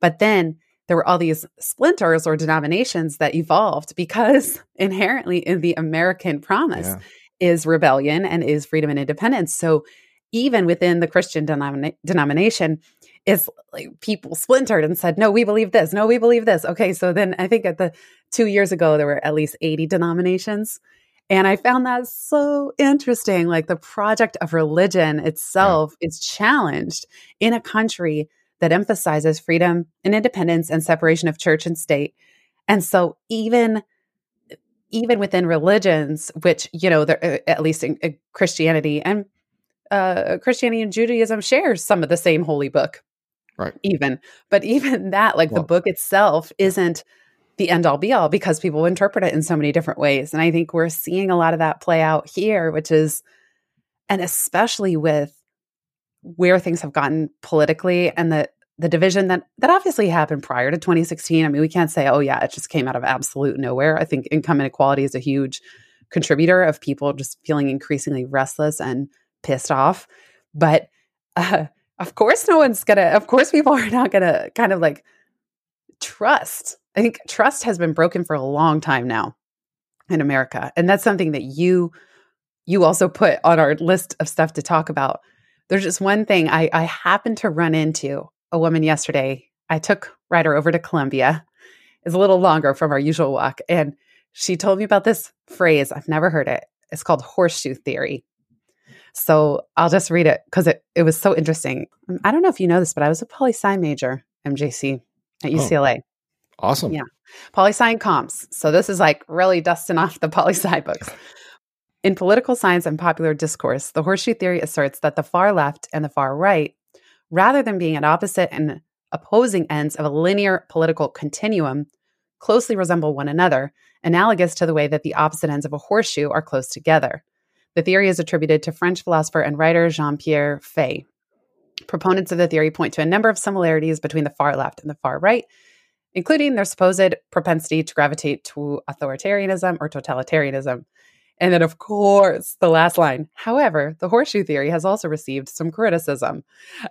But then there were all these splinters or denominations that evolved because inherently in the American promise yeah. is rebellion and is freedom and independence. So even within the Christian denomina- denomination, is like people splintered and said, no, we believe this. No, we believe this. Okay. So then I think at the two years ago, there were at least 80 denominations. And I found that so interesting. Like the project of religion itself yeah. is challenged in a country that emphasizes freedom and independence and separation of church and state. And so even even within religions, which you know, uh, at least in, in Christianity and uh, Christianity and Judaism shares some of the same holy book, right? Even, but even that, like well, the book itself, isn't the end all be all because people interpret it in so many different ways. And I think we're seeing a lot of that play out here, which is, and especially with where things have gotten politically and the the division that that obviously happened prior to 2016. I mean, we can't say, oh yeah, it just came out of absolute nowhere. I think income inequality is a huge contributor of people just feeling increasingly restless and pissed off. But uh, of course, no one's gonna. Of course, people are not gonna kind of like trust I think trust has been broken for a long time now in America. And that's something that you you also put on our list of stuff to talk about. There's just one thing I, I happened to run into a woman yesterday. I took Ryder over to Columbia. It's a little longer from our usual walk. And she told me about this phrase. I've never heard it. It's called horseshoe theory. So I'll just read it because it, it was so interesting. I don't know if you know this, but I was a poli sci major, MJC, at UCLA. Oh. Awesome. Yeah. Poli sci and comps. So this is like really dusting off the poli sci books. In political science and popular discourse, the horseshoe theory asserts that the far left and the far right, rather than being at opposite and opposing ends of a linear political continuum, closely resemble one another, analogous to the way that the opposite ends of a horseshoe are close together. The theory is attributed to French philosopher and writer Jean Pierre Faye. Proponents of the theory point to a number of similarities between the far left and the far right, including their supposed propensity to gravitate to authoritarianism or totalitarianism. And then, of course, the last line. However, the horseshoe theory has also received some criticism.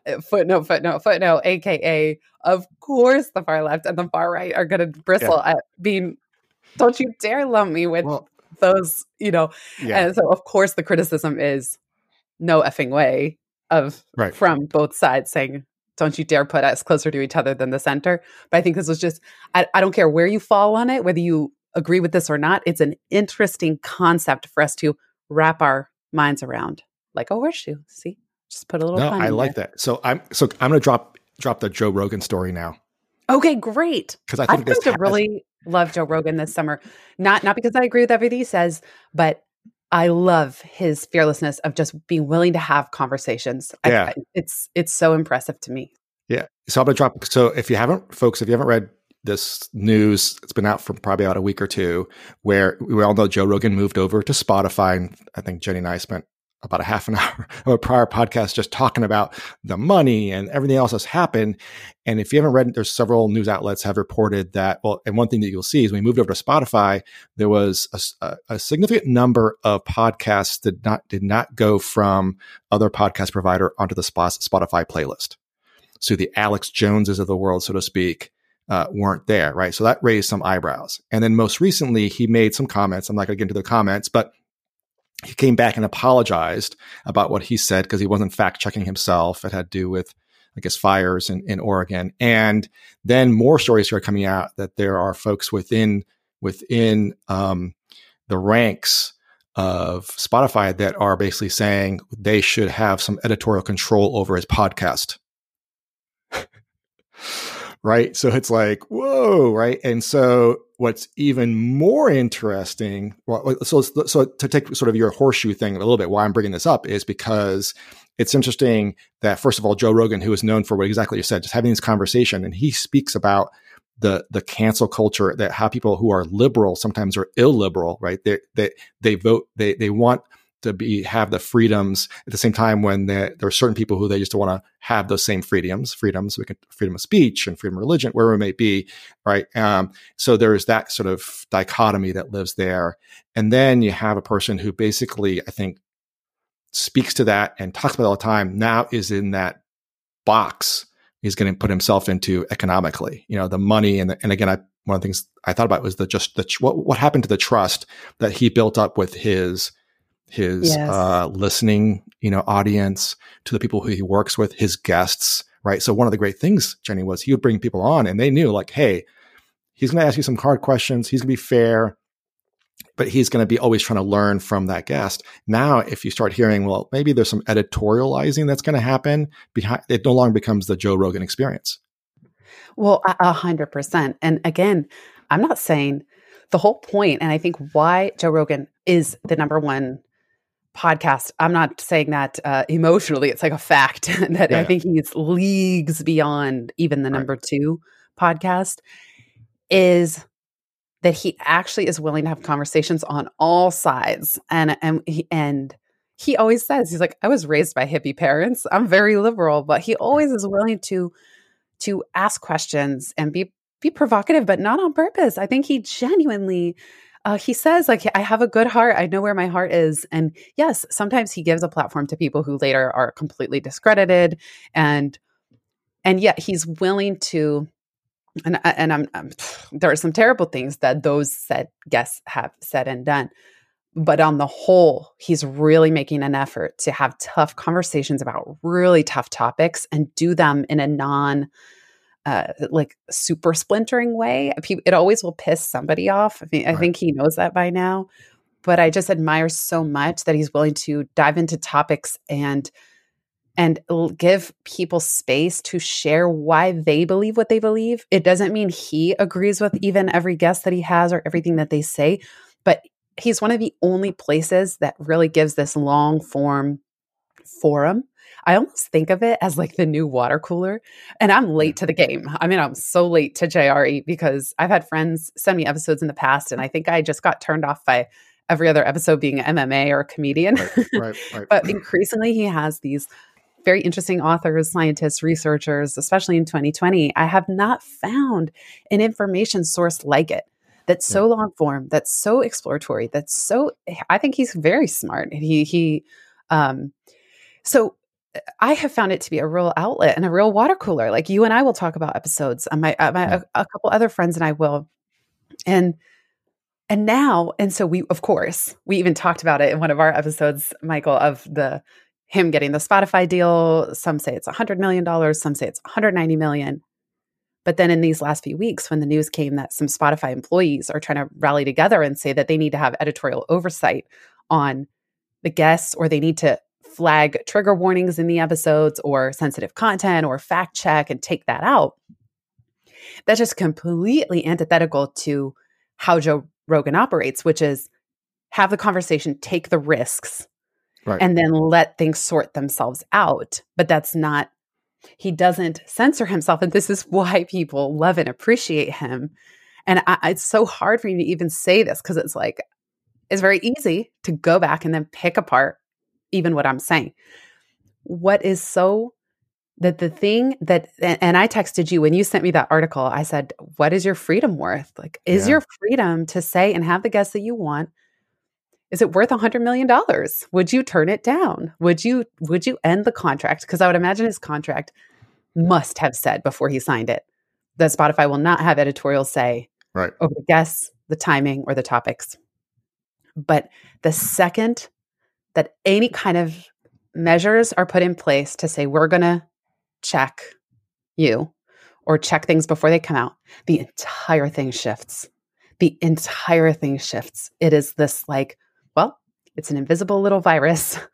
Uh, footnote, footnote, footnote, AKA, of course, the far left and the far right are going to bristle yeah. at being, don't you dare lump me with well, those, you know. Yeah. And so, of course, the criticism is no effing way of right. from both sides saying don't you dare put us closer to each other than the center. But I think this was just, I, I don't care where you fall on it, whether you agree with this or not. It's an interesting concept for us to wrap our minds around, like oh, a horseshoe. See, just put a little. No, I like there. that. So I'm so I'm going to drop drop the Joe Rogan story now. Okay, great. Because I think I'm going to really love Joe Rogan this summer. Not not because I agree with everything he says, but I love his fearlessness of just being willing to have conversations. Yeah. I, it's it's so impressive to me. Yeah. So I'm gonna drop so if you haven't folks, if you haven't read this news, it's been out for probably about a week or two, where we all know Joe Rogan moved over to Spotify and I think Jenny and I spent about a half an hour of a prior podcast just talking about the money and everything else that's happened. And if you haven't read, there's several news outlets have reported that. Well, and one thing that you'll see is when we moved over to Spotify, there was a, a significant number of podcasts that not did not go from other podcast provider onto the Spotify playlist. So the Alex Joneses of the world, so to speak, uh, weren't there, right? So that raised some eyebrows. And then most recently, he made some comments. I'm not going to get into the comments, but he came back and apologized about what he said because he wasn't fact checking himself. It had to do with, I guess, fires in, in Oregon. And then more stories started coming out that there are folks within within um, the ranks of Spotify that are basically saying they should have some editorial control over his podcast. right? So it's like, whoa, right? And so what's even more interesting, well, so so to take sort of your horseshoe thing a little bit, why I'm bringing this up is because it's interesting that first of all, Joe Rogan, who is known for what exactly you said, just having this conversation, and he speaks about the the cancel culture that how people who are liberal sometimes are illiberal, right? They they they vote they they want to be have the freedoms at the same time when there are certain people who they just want to have those same freedoms freedoms we can freedom of speech and freedom of religion wherever it may be right? Um, so there's that sort of dichotomy that lives there. And then you have a person who basically i think speaks to that and talks about it all the time. Now is in that box he's going to put himself into economically you know the money and the, and again i one of the things i thought about was the just the what, what happened to the trust that he built up with his his yes. uh, listening, you know, audience, to the people who he works with, his guests, right? So one of the great things, Jenny, was he would bring people on, and they knew, like, hey, he's going to ask you some hard questions. He's going to be fair, but he's going to be always trying to learn from that guest. Now, if you start hearing, well, maybe there's some editorializing that's going to happen behind, it no longer becomes the Joe Rogan experience. Well, a hundred percent. And again, I'm not saying the whole point, and I think why Joe Rogan is the number one podcast. I'm not saying that uh, emotionally. It's like a fact that yeah. I think he's leagues beyond even the number right. two podcast. Is that he actually is willing to have conversations on all sides, and and he, and he always says he's like I was raised by hippie parents. I'm very liberal, but he always is willing to to ask questions and be be provocative, but not on purpose. I think he genuinely uh, he says like i have a good heart. I know where my heart is. And yes sometimes he gives a platform to people who later are completely discredited. And and yet he's willing to and uh, and I'm, I'm there are some terrible things that those said guests have said and done. But on the whole he's really making an effort to have tough conversations about really tough topics and do them in a non uh, like super splintering way. It always will piss somebody off. I, mean, right. I think he knows that by now. But I just admire so much that he's willing to dive into topics and and give people space to share why they believe what they believe. It doesn't mean he agrees with even every guest that he has or everything that they say, but he's one of the only places that really gives this long form forum I almost think of it as like the new water cooler. And I'm late to the game. I mean, I'm so late to JRE because I've had friends send me episodes in the past, and I think I just got turned off by every other episode being MMA or a comedian. Right, right, right. but increasingly, he has these very interesting authors, scientists, researchers, especially in 2020. I have not found an information source like it that's so yeah. long form, that's so exploratory, that's so I think he's very smart. He he um so I have found it to be a real outlet and a real water cooler. Like you and I will talk about episodes. And my, uh, my a, a couple other friends and I will. And and now, and so we, of course, we even talked about it in one of our episodes, Michael, of the him getting the Spotify deal. Some say it's a hundred million dollars, some say it's 190 million. But then in these last few weeks, when the news came that some Spotify employees are trying to rally together and say that they need to have editorial oversight on the guests or they need to flag trigger warnings in the episodes or sensitive content or fact check and take that out. That's just completely antithetical to how Joe Rogan operates, which is have the conversation, take the risks, right. and then let things sort themselves out. But that's not, he doesn't censor himself. And this is why people love and appreciate him. And I, it's so hard for me to even say this because it's like, it's very easy to go back and then pick apart even what I'm saying. What is so that the thing that and I texted you when you sent me that article, I said, "What is your freedom worth? Like is yeah. your freedom to say and have the guests that you want is it worth a hundred million dollars? Would you turn it down? Would you would you end the contract? Because I would imagine his contract must have said before he signed it, that Spotify will not have editorial say right. over the guests, the timing, or the topics. But the second that any kind of measures are put in place to say, we're going to check you or check things before they come out, the entire thing shifts. The entire thing shifts. It is this like, well, it's an invisible little virus.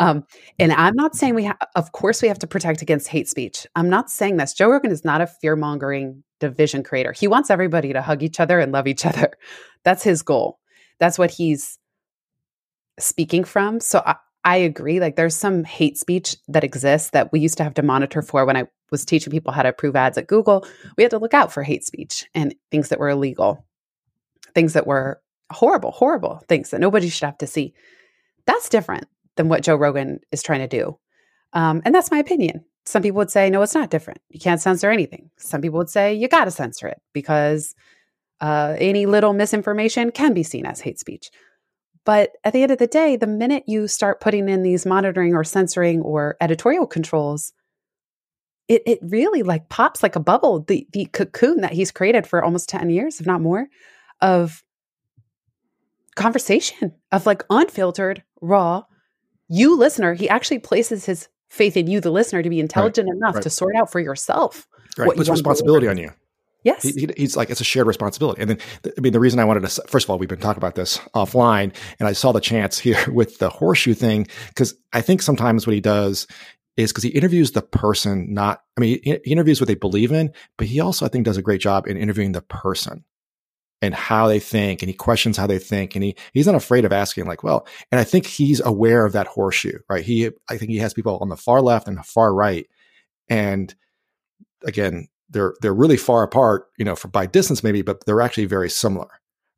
Um, and I'm not saying we have, of course, we have to protect against hate speech. I'm not saying this. Joe Rogan is not a fear mongering division creator. He wants everybody to hug each other and love each other. That's his goal. That's what he's speaking from. So I, I agree. Like there's some hate speech that exists that we used to have to monitor for when I was teaching people how to approve ads at Google. We had to look out for hate speech and things that were illegal, things that were horrible, horrible things that nobody should have to see. That's different than what Joe Rogan is trying to do. Um, and that's my opinion. Some people would say, no, it's not different. You can't censor anything. Some people would say, you got to censor it because uh, any little misinformation can be seen as hate speech. But at the end of the day, the minute you start putting in these monitoring or censoring or editorial controls, it it really like pops like a bubble. The the cocoon that he's created for almost 10 years, if not more, of conversation, of like unfiltered, raw. You listener, he actually places his faith in you, the listener, to be intelligent right, enough right. to sort out for yourself. Right. Puts responsibility on you. Yes. He, he, he's like, it's a shared responsibility. And then, I mean, the reason I wanted to, first of all, we've been talking about this offline and I saw the chance here with the horseshoe thing, because I think sometimes what he does is because he interviews the person, not, I mean, he, he interviews what they believe in, but he also, I think, does a great job in interviewing the person and how they think and he questions how they think and he he's not afraid of asking like well and i think he's aware of that horseshoe right he i think he has people on the far left and the far right and again they're they're really far apart, you know, for by distance maybe, but they're actually very similar,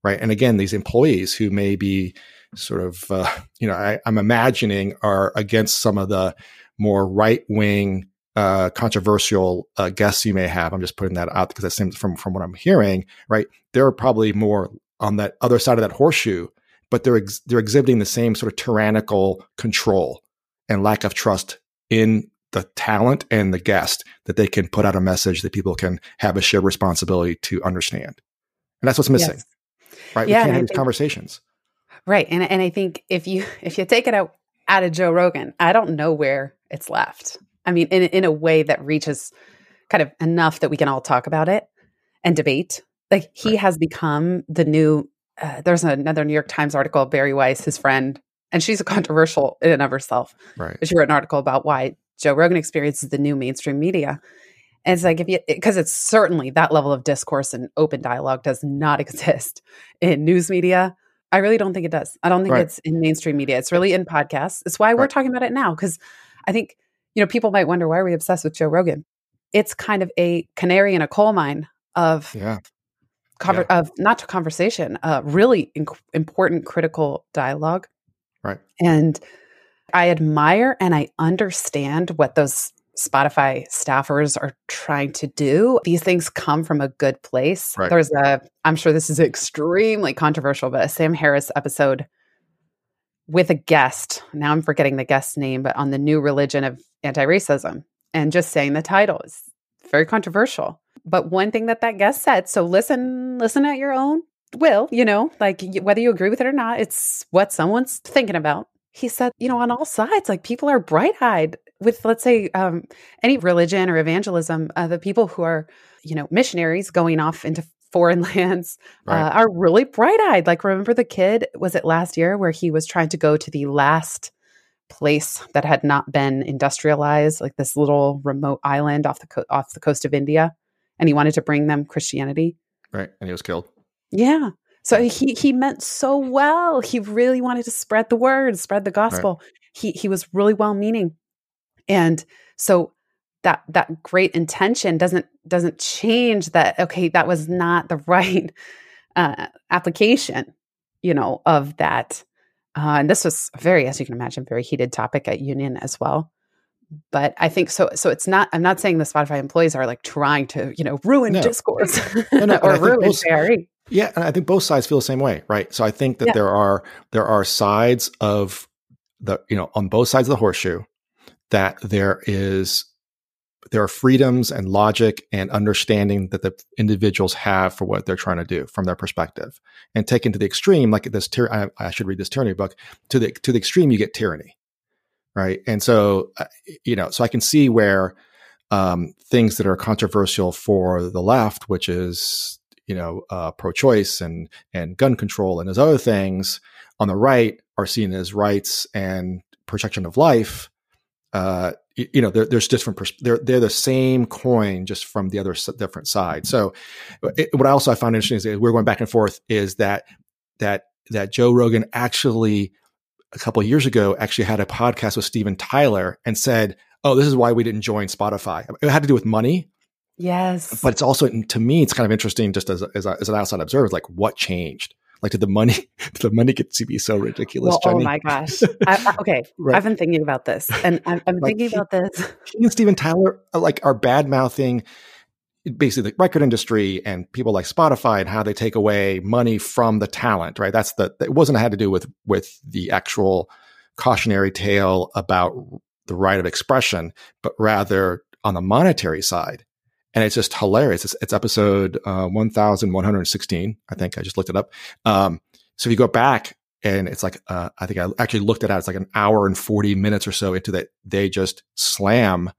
right? And again, these employees who may be sort of, uh, you know, I, am I'm imagining are against some of the more right wing, uh, controversial uh, guests you may have. I'm just putting that out because that seems from from what I'm hearing, right? They're probably more on that other side of that horseshoe, but they're ex- they're exhibiting the same sort of tyrannical control and lack of trust in the talent and the guest that they can put out a message that people can have a shared responsibility to understand. And that's what's missing. Yes. Right. Yeah, we can't have these think, conversations. Right. And and I think if you if you take it out out of Joe Rogan, I don't know where it's left. I mean, in in a way that reaches kind of enough that we can all talk about it and debate. Like he right. has become the new uh, there's another New York Times article, Bari Weiss, his friend, and she's a controversial in and of herself. Right. She wrote an article about why Joe Rogan experience is the new mainstream media. And it's like if you because it's certainly that level of discourse and open dialogue does not exist in news media. I really don't think it does. I don't think right. it's in mainstream media. It's really in podcasts. It's why we're talking about it now because I think you know people might wonder why are we obsessed with Joe Rogan. It's kind of a canary in a coal mine of yeah. Conver- yeah. of not to conversation, uh, really inc- important critical dialogue. Right. And I admire and I understand what those Spotify staffers are trying to do. These things come from a good place. Right. There's a, I'm sure this is extremely controversial, but a Sam Harris episode with a guest. Now I'm forgetting the guest's name, but on the new religion of anti racism. And just saying the title is very controversial. But one thing that that guest said, so listen, listen at your own will, you know, like whether you agree with it or not, it's what someone's thinking about he said, you know, on all sides, like people are bright eyed with, let's say, um, any religion or evangelism. Uh, the people who are, you know, missionaries going off into foreign lands uh, right. uh, are really bright eyed. Like, remember the kid, was it last year, where he was trying to go to the last place that had not been industrialized, like this little remote island off the co- off the coast of India, and he wanted to bring them Christianity. Right, and he was killed. Yeah, so he he meant so well. He really wanted to spread the word, spread the gospel. Right. He he was really well meaning. And so that that great intention doesn't doesn't change that okay, that was not the right uh, application, you know, of that. Uh, and this was very, as you can imagine, very heated topic at Union as well but I think so. So it's not. I'm not saying the Spotify employees are like trying to, you know, ruin no. discourse no, no, or ruin both, Yeah, and I think both sides feel the same way, right? So I think that yeah. there are there are sides of the you know on both sides of the horseshoe that there is there are freedoms and logic and understanding that the individuals have for what they're trying to do from their perspective. And taken to the extreme, like this, I, I should read this tyranny book. To the to the extreme, you get tyranny, right? And so, uh, you know, so I can see where um, things that are controversial for the left, which is you know uh, pro-choice and and gun control and those other things, on the right are seen as rights and protection of life. Uh, you, you know, there's different. Pers- they're they're the same coin, just from the other different side. So, it, what I also I found interesting is we're going back and forth is that that that Joe Rogan actually a couple years ago actually had a podcast with Steven Tyler and said, "Oh, this is why we didn't join Spotify. It had to do with money." Yes, but it's also mm, to me, it's kind of interesting just as as, a, as an outside observer, like what changed like, did the money, did the money get to be so ridiculous? Well, oh my gosh. I, I, okay, right. I've been thinking about this, and I'm, I'm like thinking he, about this. He and Steven Tyler, uh, like, are bad mouthing basically the record industry and people like Spotify and how they take away money from the talent. Right? That's the. It wasn't had to do with with the actual cautionary tale about the right of expression, but rather on the monetary side and it's just hilarious. It's, it's episode uh, 1116. I think I just looked it up. Um, so if you go back and it's like, uh, I think I actually looked it out. It's like an hour and 40 minutes or so into that. They just slam,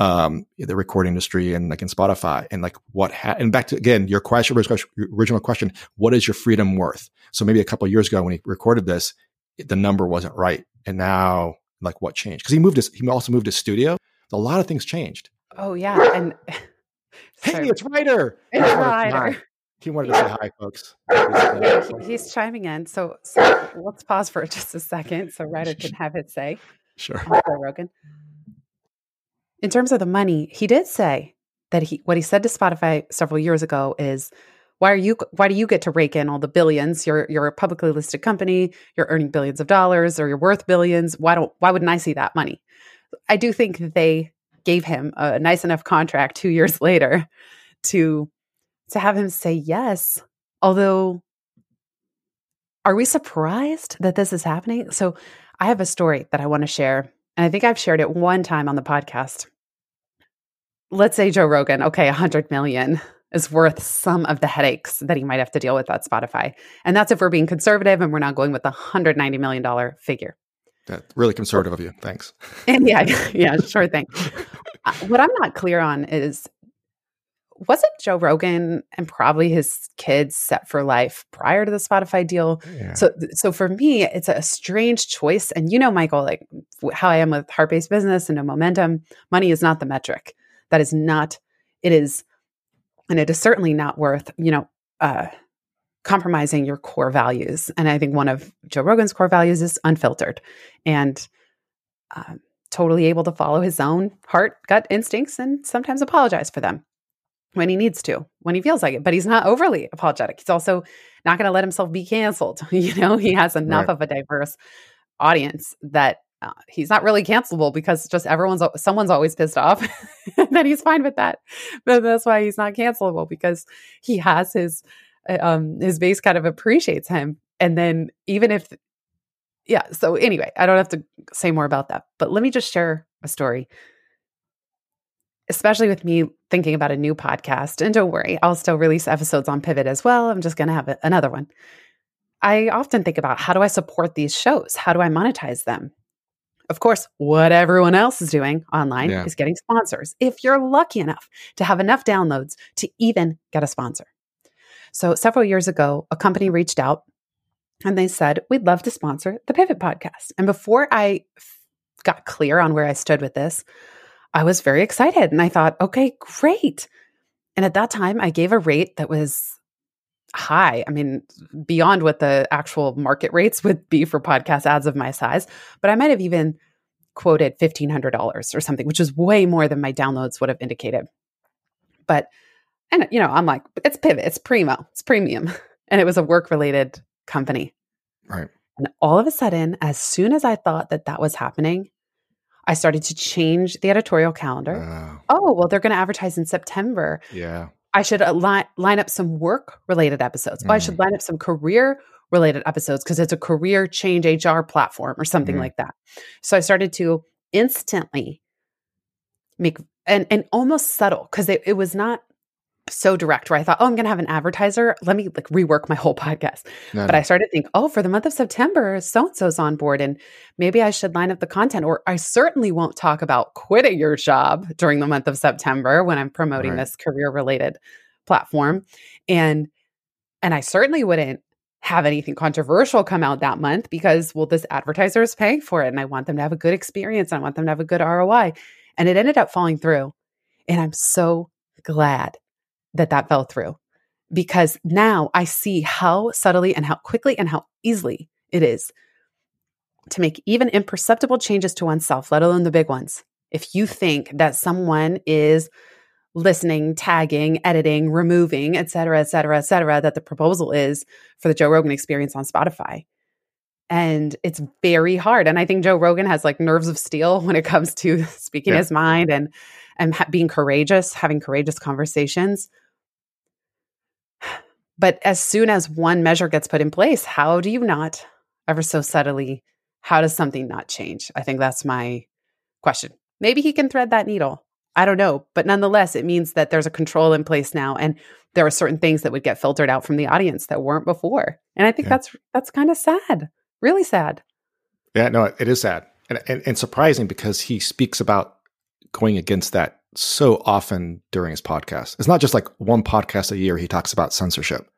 um, the recording industry and like in Spotify and like what, ha- and back to again, your question, original question, what is your freedom worth? So maybe a couple years ago when he recorded this, the number wasn't right. And now like what changed? Cause he moved his, he also moved his studio. A lot of things changed. Oh yeah. And Hey, it's Ryder. It's Ryder. He wanted to say hi, folks. He's chiming in. So, so let's pause for just a second so Ryder can have his say. Sure. Rogan. In terms of the money, he did say that he what he said to Spotify several years ago is why are you why do you get to rake in all the billions? You're you're a publicly listed company, you're earning billions of dollars or you're worth billions. Why don't why wouldn't I see that money? I do think that they gave him a nice enough contract 2 years later to to have him say yes. Although are we surprised that this is happening? So I have a story that I want to share. And I think I've shared it one time on the podcast. Let's say Joe Rogan, okay, 100 million is worth some of the headaches that he might have to deal with at Spotify. And that's if we're being conservative and we're not going with the $190 million figure. That's really conservative of you. Thanks. And yeah, yeah, sure thing. What I'm not clear on is wasn't Joe Rogan and probably his kids set for life prior to the Spotify deal? Yeah. So, so for me, it's a strange choice. And you know, Michael, like how I am with heart based business and no momentum. Money is not the metric. That is not. It is, and it is certainly not worth you know uh, compromising your core values. And I think one of Joe Rogan's core values is unfiltered, and. Um, totally able to follow his own heart gut instincts and sometimes apologize for them when he needs to, when he feels like it. But he's not overly apologetic. He's also not going to let himself be canceled. you know, he has enough right. of a diverse audience that uh, he's not really cancelable because just everyone's someone's always pissed off that he's fine with that. But that's why he's not cancelable because he has his uh, um his base kind of appreciates him. And then even if yeah, so anyway, I don't have to say more about that. But let me just share a story especially with me thinking about a new podcast. And don't worry, I'll still release episodes on Pivot as well. I'm just going to have another one. I often think about how do I support these shows? How do I monetize them? Of course, what everyone else is doing online yeah. is getting sponsors. If you're lucky enough to have enough downloads to even get a sponsor. So, several years ago, a company reached out and they said, We'd love to sponsor the Pivot podcast. And before I f- got clear on where I stood with this, I was very excited and I thought, okay, great. And at that time, I gave a rate that was high. I mean, beyond what the actual market rates would be for podcast ads of my size, but I might have even quoted $1,500 or something, which is way more than my downloads would have indicated. But, and you know, I'm like, it's pivot, it's primo, it's premium. And it was a work related company. Right. And all of a sudden, as soon as I thought that that was happening, I started to change the editorial calendar. Uh, oh, well, they're going to advertise in September. Yeah. I should uh, li- line up some work related episodes. Mm. Oh, I should mm. line up some career related episodes because it's a career change HR platform or something mm. like that. So I started to instantly make and and almost subtle because it, it was not so direct where I thought, oh, I'm going to have an advertiser. Let me like rework my whole podcast. No, but no. I started to think, oh, for the month of September, so and so's on board, and maybe I should line up the content. Or I certainly won't talk about quitting your job during the month of September when I'm promoting right. this career related platform, and and I certainly wouldn't have anything controversial come out that month because well, this advertiser is paying for it, and I want them to have a good experience. I want them to have a good ROI, and it ended up falling through, and I'm so glad that that fell through because now I see how subtly and how quickly and how easily it is to make even imperceptible changes to oneself, let alone the big ones. If you think that someone is listening, tagging, editing, removing, et cetera, et cetera, et cetera, that the proposal is for the Joe Rogan experience on Spotify. And it's very hard. And I think Joe Rogan has like nerves of steel when it comes to speaking yeah. his mind and and ha- being courageous, having courageous conversations. But as soon as one measure gets put in place, how do you not, ever so subtly, how does something not change? I think that's my question. Maybe he can thread that needle. I don't know. But nonetheless, it means that there's a control in place now. And there are certain things that would get filtered out from the audience that weren't before. And I think yeah. that's that's kind of sad. Really sad. Yeah, no, it is sad. And, and, and surprising because he speaks about going against that so often during his podcast. It's not just like one podcast a year he talks about censorship.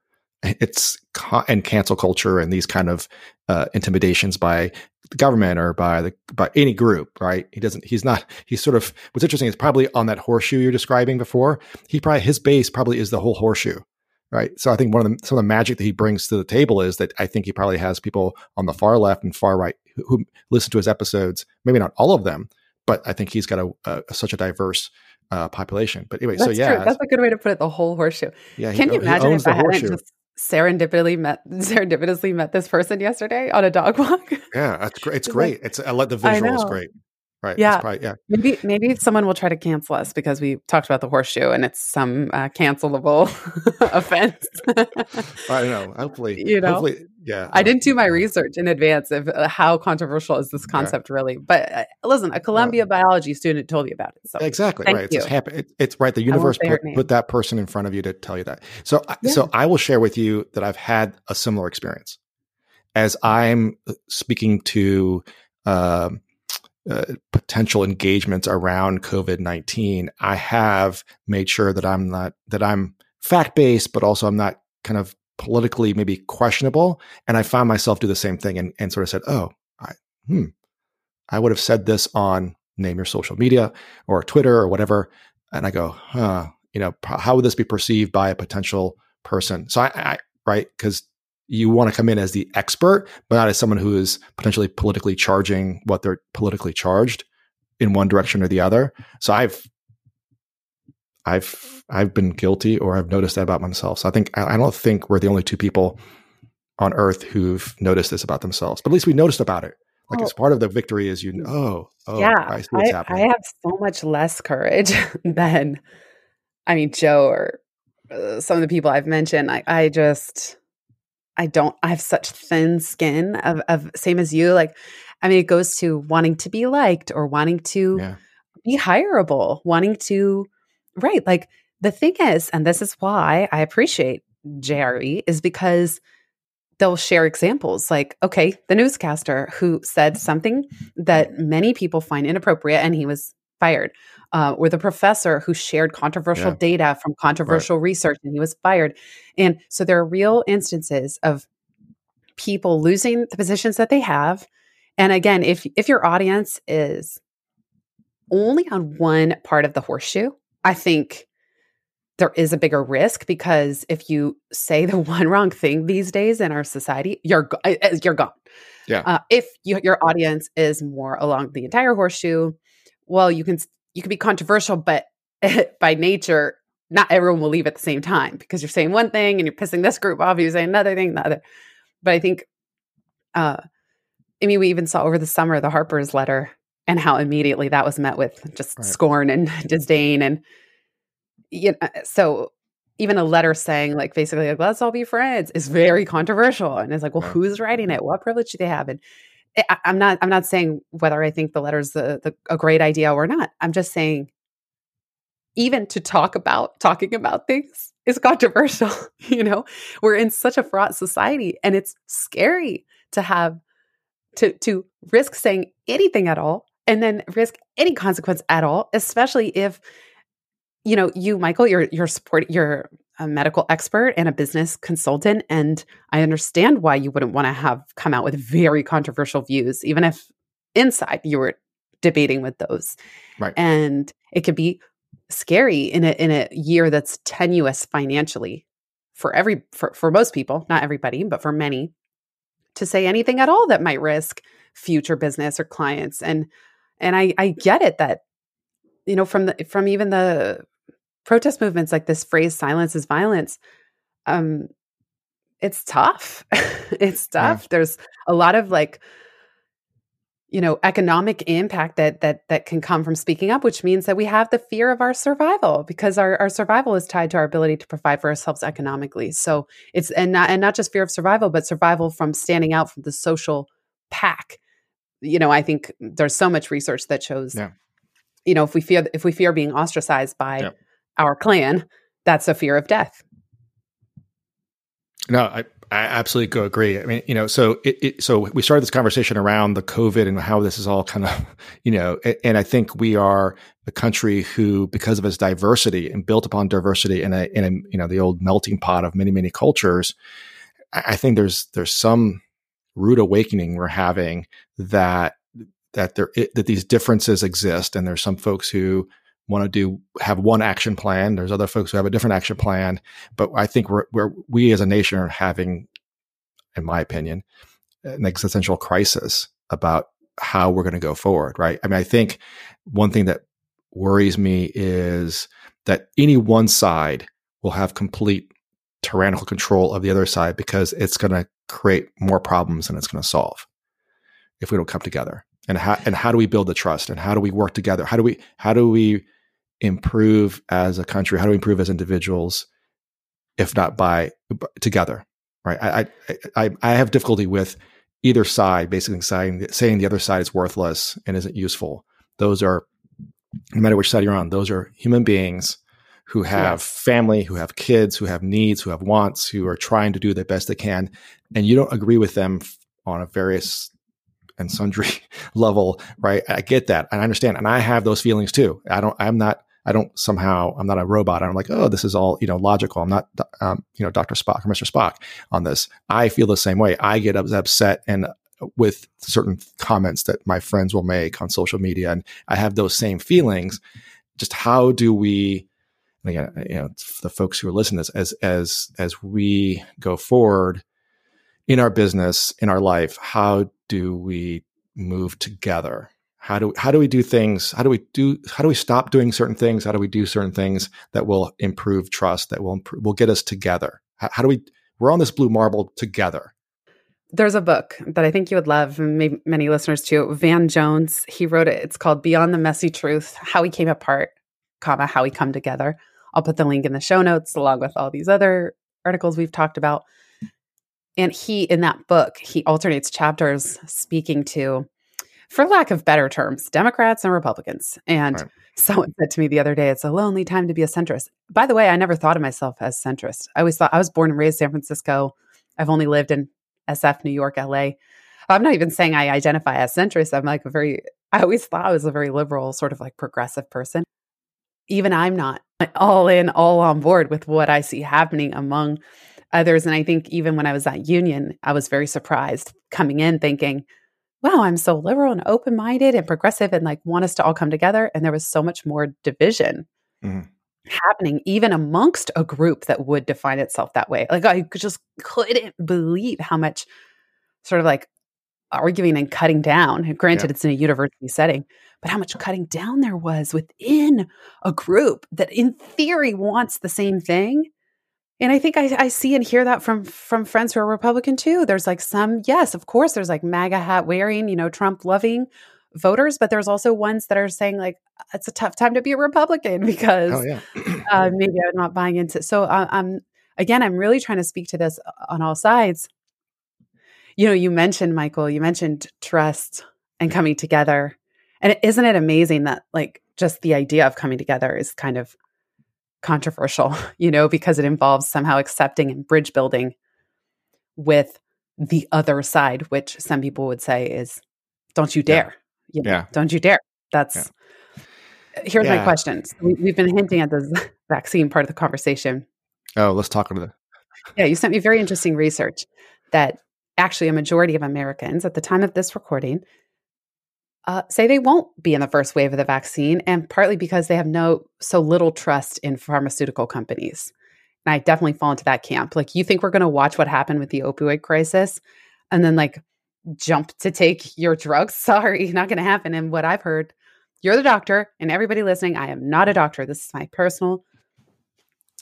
It's and cancel culture and these kind of uh, intimidations by the government or by the by any group, right? He doesn't. He's not. He's sort of. What's interesting is probably on that horseshoe you're describing before. He probably his base probably is the whole horseshoe, right? So I think one of the some of the magic that he brings to the table is that I think he probably has people on the far left and far right who, who listen to his episodes. Maybe not all of them, but I think he's got a, a such a diverse uh, population. But anyway, that's so yeah, true. that's a good way to put it. The whole horseshoe. Yeah, can he, you imagine if I hadn't just serendipitously met serendipitously met this person yesterday on a dog walk? Yeah, that's great. It's great. Like, it's I let the visual is great. Right. Yeah. Probably, yeah. Maybe maybe someone will try to cancel us because we talked about the horseshoe and it's some uh, cancelable offense. I don't know. Hopefully, you know. Hopefully, yeah. I didn't do my research in advance of uh, how controversial is this concept yeah. really. But uh, listen, a Columbia biology student told me about it. So exactly right. You. It's happen- it, It's right. The universe put, put, that person in front of you to tell you that. So yeah. so I will share with you that I've had a similar experience as I'm uh, speaking to. Um, uh, potential engagements around COVID nineteen, I have made sure that I'm not that I'm fact based, but also I'm not kind of politically maybe questionable. And I found myself do the same thing and, and sort of said, "Oh, I, hmm, I would have said this on name your social media or Twitter or whatever," and I go, "Huh, you know, how would this be perceived by a potential person?" So I, I right because you want to come in as the expert, but not as someone who is potentially politically charging what they're politically charged in one direction or the other. So I've I've I've been guilty or I've noticed that about myself. So I think I don't think we're the only two people on earth who've noticed this about themselves. But at least we noticed about it. Like it's part of the victory is you know, oh, oh yeah, I, I, I, have so much less courage than I mean Joe or uh, some of the people I've mentioned. I, I just I don't, I have such thin skin of, of same as you. Like, I mean, it goes to wanting to be liked or wanting to yeah. be hireable, wanting to, right. Like the thing is, and this is why I appreciate JRE is because they'll share examples like, okay, the newscaster who said something that many people find inappropriate and he was fired uh, or the professor who shared controversial yeah. data from controversial right. research and he was fired. And so there are real instances of people losing the positions that they have. And again, if if your audience is only on one part of the horseshoe, I think there is a bigger risk because if you say the one wrong thing these days in our society, you're you're gone. Yeah. Uh, if you, your audience is more along the entire horseshoe, well, you can you can be controversial, but by nature, not everyone will leave at the same time because you're saying one thing and you're pissing this group off, you're saying another thing, the other. But I think, uh, I mean, we even saw over the summer the Harper's letter and how immediately that was met with just right. scorn and disdain, and you know, so even a letter saying like basically like let's all be friends is very controversial, and it's like, well, right. who's writing it? What privilege do they have? And I, am not I'm not saying whether I think the letter's the, the, a great idea or not. I'm just saying even to talk about talking about things is controversial. you know, we're in such a fraught society and it's scary to have to to risk saying anything at all and then risk any consequence at all, especially if you know, you Michael, you're you're support you're a medical expert and a business consultant and I understand why you wouldn't want to have come out with very controversial views even if inside you were debating with those. Right. And it could be scary in a in a year that's tenuous financially for every for, for most people, not everybody, but for many, to say anything at all that might risk future business or clients. And and I I get it that you know from the from even the protest movements like this phrase silence is violence um it's tough it's tough yeah. there's a lot of like you know economic impact that that that can come from speaking up which means that we have the fear of our survival because our, our survival is tied to our ability to provide for ourselves economically so it's and not and not just fear of survival but survival from standing out from the social pack you know i think there's so much research that shows yeah. you know if we fear if we fear being ostracized by yeah. Our clan that's a fear of death no i I absolutely agree. I mean, you know, so it, it, so we started this conversation around the COVID and how this is all kind of, you know, and I think we are a country who, because of its diversity and built upon diversity in a in a you know the old melting pot of many many cultures, I think there's there's some rude awakening we're having that that there that these differences exist, and there's some folks who want to do have one action plan. There's other folks who have a different action plan, but I think we're, we're we as a nation are having, in my opinion, an existential crisis about how we're going to go forward. Right? I mean, I think one thing that worries me is that any one side will have complete tyrannical control of the other side because it's going to create more problems than it's going to solve if we don't come together. And how and how do we build the trust? And how do we work together? How do we how do we improve as a country? How do we improve as individuals, if not by together? Right. I I I, have difficulty with either side basically saying saying the other side is worthless and isn't useful. Those are no matter which side you're on, those are human beings who have yes. family, who have kids, who have needs, who have wants, who are trying to do the best they can, and you don't agree with them on a various and sundry level, right? I get that. And I understand. And I have those feelings too. I don't, I'm not I don't somehow, I'm not a robot. I'm like, oh, this is all, you know, logical. I'm not, um, you know, Dr. Spock or Mr. Spock on this. I feel the same way. I get upset and with certain comments that my friends will make on social media. And I have those same feelings. Just how do we, again, you know, the folks who are listening to this, as, as, as we go forward in our business, in our life, how do we move together? How do how do we do things? How do we do how do we stop doing certain things? How do we do certain things that will improve trust that will improve, will get us together? How, how, do we we're on this blue marble together. There's a book that i think you would love maybe many listeners too van jones. He wrote it. It's called beyond the messy truth how we came apart comma how we come together. I'll put the link in the show notes along with all these other articles we've talked about. And he in that book he alternates chapters speaking to for lack of better terms, Democrats and Republicans. And right. someone said to me the other day, it's a lonely time to be a centrist. By the way, I never thought of myself as centrist. I always thought I was born and raised in San Francisco. I've only lived in SF, New York, LA. I'm not even saying I identify as centrist. I'm like a very, I always thought I was a very liberal, sort of like progressive person. Even I'm not all in, all on board with what I see happening among others. And I think even when I was at Union, I was very surprised coming in thinking, wow, I'm so liberal and open minded and progressive and like want us to all come together. And there was so much more division mm-hmm. happening, even amongst a group that would define itself that way. Like I just couldn't believe how much sort of like arguing and cutting down. Granted, yeah. it's in a university setting, but how much cutting down there was within a group that in theory wants the same thing and I think I, I see and hear that from from friends who are Republican too. There's like some, yes, of course, there's like MAGA hat wearing, you know, Trump loving voters, but there's also ones that are saying like it's a tough time to be a Republican because oh, yeah. uh, maybe I'm not buying into. It. So uh, I'm again, I'm really trying to speak to this on all sides. You know, you mentioned Michael, you mentioned trust and coming together, and isn't it amazing that like just the idea of coming together is kind of controversial, you know, because it involves somehow accepting and bridge building with the other side, which some people would say is don't you dare. Yeah. You know, yeah. Don't you dare. That's yeah. here's yeah. my question. we, have been hinting at this vaccine part of the conversation. Oh, let's talk about that. Yeah, you sent me very interesting research that actually a majority of Americans at the time of this recording uh, say they won't be in the first wave of the vaccine, and partly because they have no so little trust in pharmaceutical companies. And I definitely fall into that camp. Like, you think we're going to watch what happened with the opioid crisis, and then like jump to take your drugs? Sorry, not going to happen. And what I've heard, you're the doctor, and everybody listening, I am not a doctor. This is my personal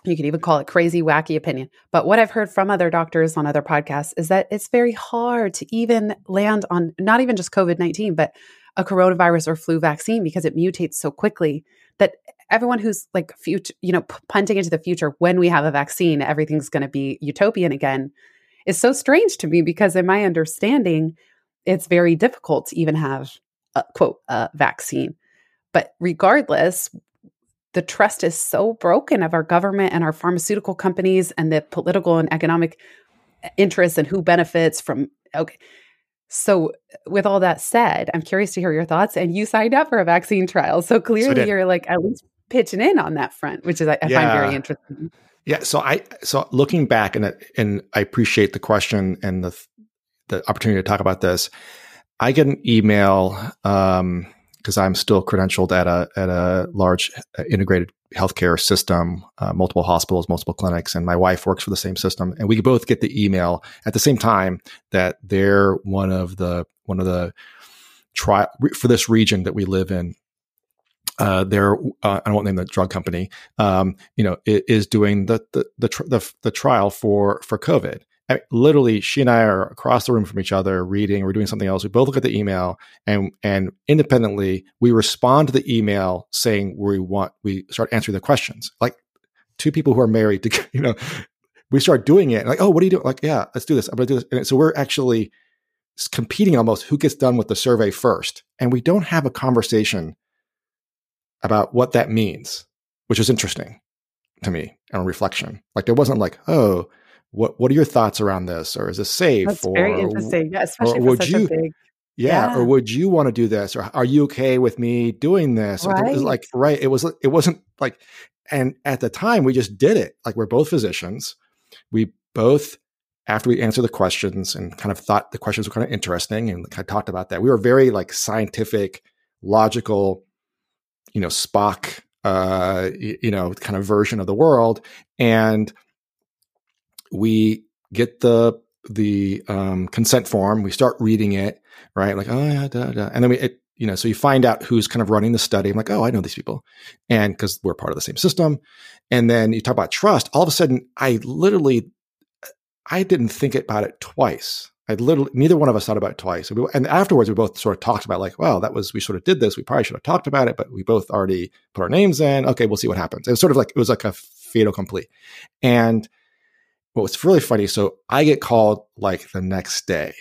you could even call it crazy, wacky opinion. But what I've heard from other doctors on other podcasts is that it's very hard to even land on not even just COVID 19, but a coronavirus or flu vaccine because it mutates so quickly that everyone who's like future, you know, punting into the future when we have a vaccine, everything's going to be utopian again is so strange to me because in my understanding, it's very difficult to even have a quote a vaccine. But regardless, the trust is so broken of our government and our pharmaceutical companies and the political and economic eh, interests and who benefits from okay so with all that said i'm curious to hear your thoughts and you signed up for a vaccine trial. So clearly so you're like at least pitching in on that front which is i, yeah. find very interesting. Yeah so i so looking back and and i appreciate the question and the the opportunity to talk about this i get an email um because I'm still credentialed at a at a large uh, integrated healthcare system, uh, multiple hospitals, multiple clinics, and my wife works for the same system, and we both get the email at the same time that they're one of the one of the trial for this region that we live in. Uh, they're uh, I won't name the drug company. Um, you know, is doing the the the, tr- the the trial for for COVID, I mean, literally, she and I are across the room from each other, reading. We're doing something else. We both look at the email, and and independently, we respond to the email saying we want. We start answering the questions. Like two people who are married to, you know, we start doing it. Like, oh, what are you doing? Like, yeah, let's do this. I'm gonna do this. And so we're actually competing almost who gets done with the survey first, and we don't have a conversation about what that means, which is interesting to me on reflection. Like there wasn't like, oh what what are your thoughts around this? Or is this safe? That's or, very interesting yeah especially for such you, a big yeah, yeah, or would you want to do this? Or are you okay with me doing this? Right. it was like right it was it wasn't like and at the time we just did it. Like we're both physicians. We both after we answered the questions and kind of thought the questions were kind of interesting and kind of talked about that we were very like scientific logical you know spock uh you know kind of version of the world. And we get the the um, consent form. We start reading it, right? Like, oh yeah, da, da. and then we, it, you know, so you find out who's kind of running the study. I'm like, oh, I know these people, and because we're part of the same system. And then you talk about trust. All of a sudden, I literally, I didn't think about it twice. I literally, neither one of us thought about it twice. And, we, and afterwards, we both sort of talked about like, well, that was we sort of did this. We probably should have talked about it, but we both already put our names in. Okay, we'll see what happens. It was sort of like it was like a fait complete. and but what's really funny, so I get called like the next day,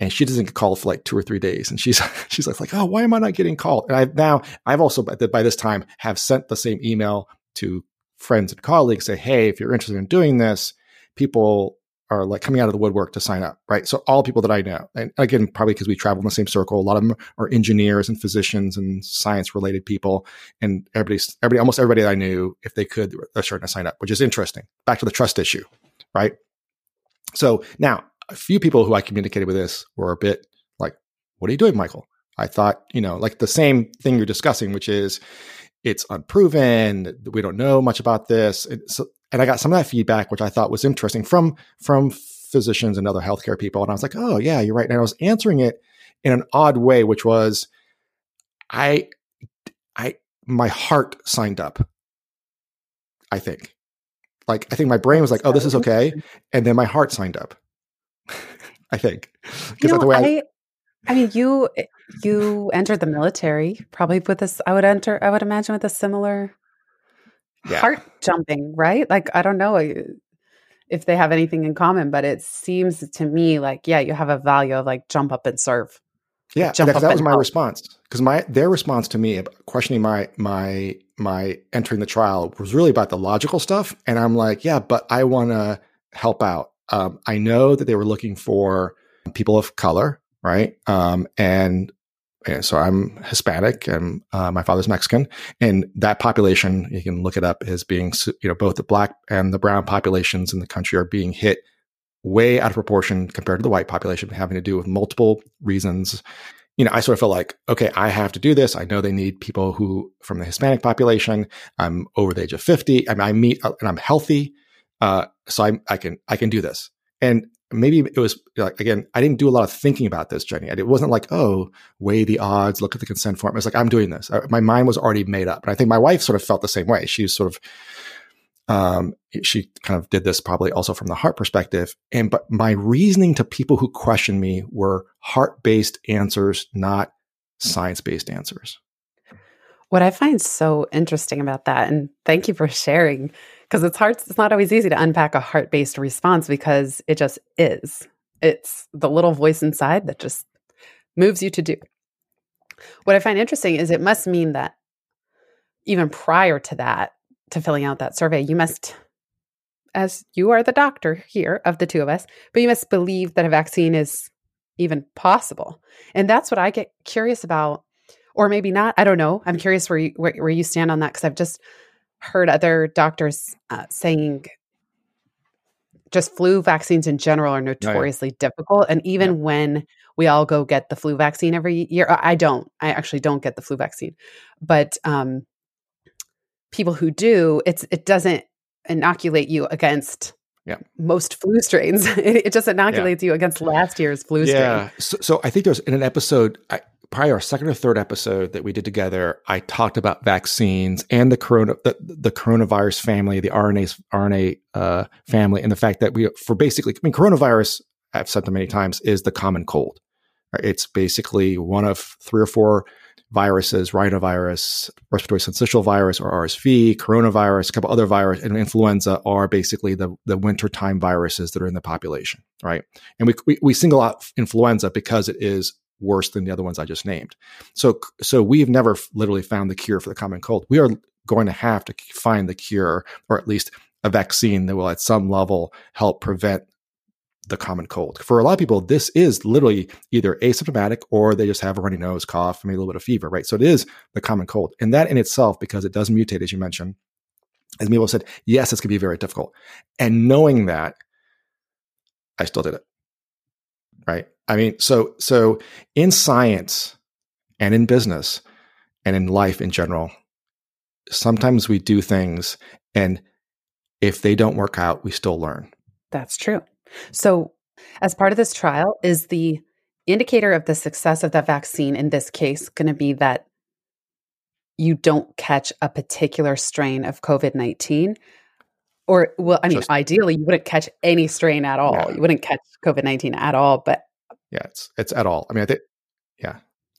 and she doesn't get called for like two or three days, and she's she's like, like, oh, why am I not getting called? And I've now I've also by this time have sent the same email to friends and colleagues, say, hey, if you're interested in doing this, people are like coming out of the woodwork to sign up, right? So all people that I know, and again, probably because we travel in the same circle, a lot of them are engineers and physicians and science related people, and everybody's everybody, almost everybody that I knew, if they could, they're starting to sign up, which is interesting. Back to the trust issue, right? So now a few people who I communicated with this were a bit like, what are you doing, Michael? I thought, you know, like the same thing you're discussing, which is it's unproven. We don't know much about this. And, so, and I got some of that feedback, which I thought was interesting from, from physicians and other healthcare people. And I was like, oh yeah, you're right. And I was answering it in an odd way, which was, I, I, my heart signed up. I think like I think my brain was like, "Oh, this is okay," and then my heart signed up. I think because the way I, I, I mean, you you entered the military probably with this. I would enter. I would imagine with a similar yeah. heart jumping, right? Like I don't know uh, if they have anything in common, but it seems to me like yeah, you have a value of like jump up and serve. Yeah, that, that was my response because my their response to me questioning my my my entering the trial was really about the logical stuff, and I'm like, yeah, but I want to help out. Um, I know that they were looking for people of color, right? Um, and, and so I'm Hispanic, and uh, my father's Mexican, and that population you can look it up as being you know both the black and the brown populations in the country are being hit way out of proportion compared to the white population, having to do with multiple reasons. You know, I sort of feel like, okay, I have to do this. I know they need people who from the Hispanic population. I'm over the age of 50. I, mean, I meet and I'm healthy. Uh, so I, I can, I can do this. And maybe it was like, again, I didn't do a lot of thinking about this, Jenny. It wasn't like, oh, weigh the odds, look at the consent form. It was like, I'm doing this. I, my mind was already made up. And I think my wife sort of felt the same way. She was sort of, um, she kind of did this probably also from the heart perspective. And but my reasoning to people who questioned me were heart based answers, not science based answers. What I find so interesting about that, and thank you for sharing, because it's hard, it's not always easy to unpack a heart based response because it just is. It's the little voice inside that just moves you to do. What I find interesting is it must mean that even prior to that, to filling out that survey, you must, as you are the doctor here of the two of us, but you must believe that a vaccine is even possible. And that's what I get curious about, or maybe not. I don't know. I'm curious where you, where, where you stand on that because I've just heard other doctors uh, saying just flu vaccines in general are notoriously oh, yeah. difficult. And even yeah. when we all go get the flu vaccine every year, I don't. I actually don't get the flu vaccine, but um, people who do, it's it doesn't inoculate you against yeah. most flu strains. it, it just inoculates yeah. you against last year's flu strain. Yeah. So, so I think there's in an episode, I, probably our second or third episode that we did together, I talked about vaccines and the corona, the, the coronavirus family, the RNA RNA uh, family, and the fact that we for basically, I mean, coronavirus, I've said them many times, is the common cold. It's basically one of three or four viruses, rhinovirus, respiratory syncytial virus or RSV, coronavirus, a couple other viruses, and influenza are basically the, the wintertime viruses that are in the population, right? And we, we, we single out influenza because it is worse than the other ones I just named. So, so we've never literally found the cure for the common cold. We are going to have to find the cure or at least a vaccine that will at some level help prevent the common cold. For a lot of people, this is literally either asymptomatic or they just have a runny nose, cough, maybe a little bit of fever, right? So it is the common cold. And that in itself, because it does mutate, as you mentioned, as Milo said, yes, it's going to be very difficult. And knowing that, I still did it. Right. I mean, so so in science and in business and in life in general, sometimes we do things and if they don't work out, we still learn. That's true. So, as part of this trial, is the indicator of the success of that vaccine in this case going to be that you don't catch a particular strain of COVID 19? Or, well, I mean, Just, ideally, you wouldn't catch any strain at all. Yeah. You wouldn't catch COVID 19 at all, but. Yeah, it's, it's at all. I mean, I think, yeah.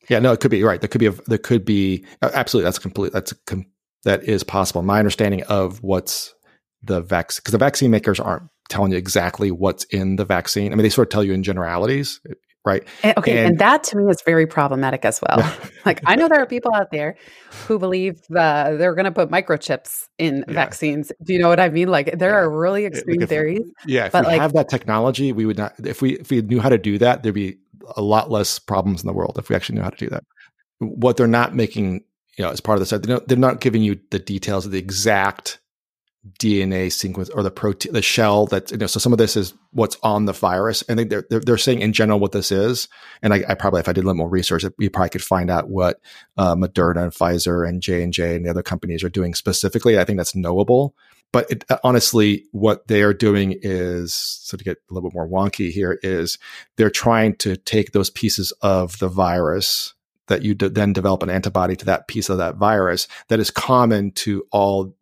Yeah, no, it could be right. There could be, a, there could be, absolutely. That's complete. That's, com, that is possible. My understanding of what's the vaccine, because the vaccine makers aren't telling you exactly what's in the vaccine. I mean, they sort of tell you in generalities, right? And, okay, and, and, that to me is very problematic as well. like I know there are people out there who believe the, they're going to put microchips in yeah. vaccines. Do you know what I mean? Like there yeah. are really extreme if, theories. Yeah, if we like, have that technology, we would not. If we if we knew how to do that, there'd be a lot less problems in the world if we actually knew how to do that. What they're not making, you know, as part of this, they're not, they're not giving you the details of the exact DNA sequence or the protein, the shell that, you know, so some of this is what's on the virus. And they're, they're, they're saying in general what this is. And I, I, probably, if I did a little more research, we probably could find out what uh, Moderna and Pfizer and J and J and the other companies are doing specifically. I think that's knowable. But it, honestly, what they are doing is, so to get a little bit more wonky here, is they're trying to take those pieces of the virus that you then develop an antibody to that piece of that virus that is common to all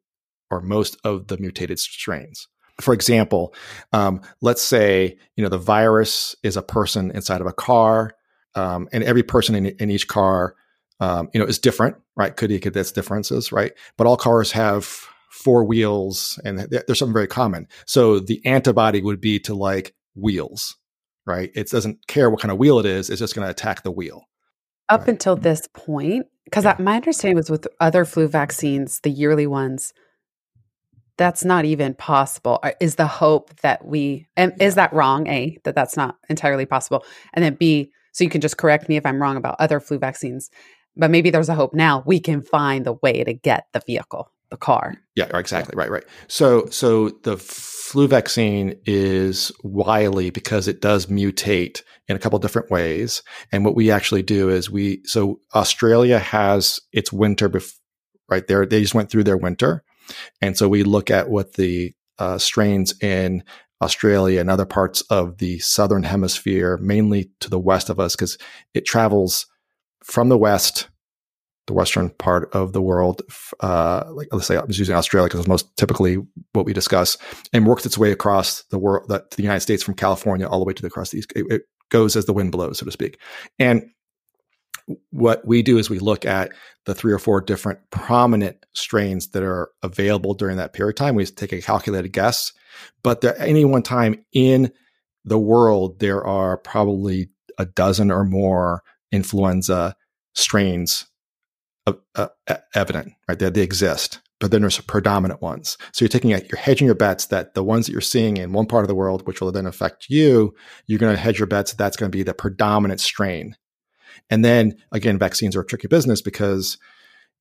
or most of the mutated strains. For example, um, let's say you know the virus is a person inside of a car, um, and every person in, in each car, um, you know, is different, right? Could could that's differences, right? But all cars have four wheels, and there's something very common. So the antibody would be to like wheels, right? It doesn't care what kind of wheel it is; it's just going to attack the wheel. up right. until this point, because yeah. my understanding was with other flu vaccines, the yearly ones, that's not even possible. Uh, is the hope that we, and yeah. is that wrong? A, that that's not entirely possible. And then B, so you can just correct me if I'm wrong about other flu vaccines, but maybe there's a hope now we can find the way to get the vehicle the car. Yeah, exactly. Right, right. So so the flu vaccine is wily because it does mutate in a couple different ways. And what we actually do is we so Australia has its winter bef- right there. They just went through their winter. And so we look at what the uh, strains in Australia and other parts of the southern hemisphere, mainly to the west of us, because it travels from the west the western part of the world, uh, like let's say I was using Australia because it's most typically what we discuss, and works its way across the world, the, the United States from California all the way to the across the east. It, it goes as the wind blows, so to speak. And what we do is we look at the three or four different prominent strains that are available during that period of time. We take a calculated guess, but at any one time in the world, there are probably a dozen or more influenza strains uh, evident, right? They, they exist, but then there's predominant ones. So you're taking, you're hedging your bets that the ones that you're seeing in one part of the world, which will then affect you, you're going to hedge your bets that that's going to be the predominant strain. And then again, vaccines are a tricky business because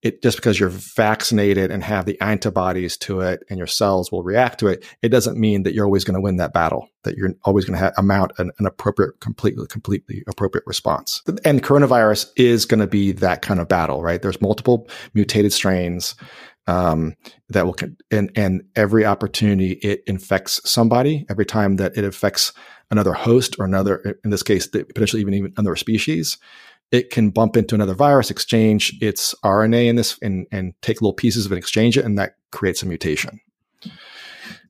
it just because you're vaccinated and have the antibodies to it and your cells will react to it, it doesn't mean that you're always going to win that battle, that you're always going to have, amount an, an, appropriate, completely, completely appropriate response. And coronavirus is going to be that kind of battle, right? There's multiple mutated strains. Um, that will, and, and every opportunity it infects somebody, every time that it affects another host or another, in this case, potentially even, even another species, it can bump into another virus, exchange its RNA in this, and, and take little pieces of it, exchange it, and that creates a mutation.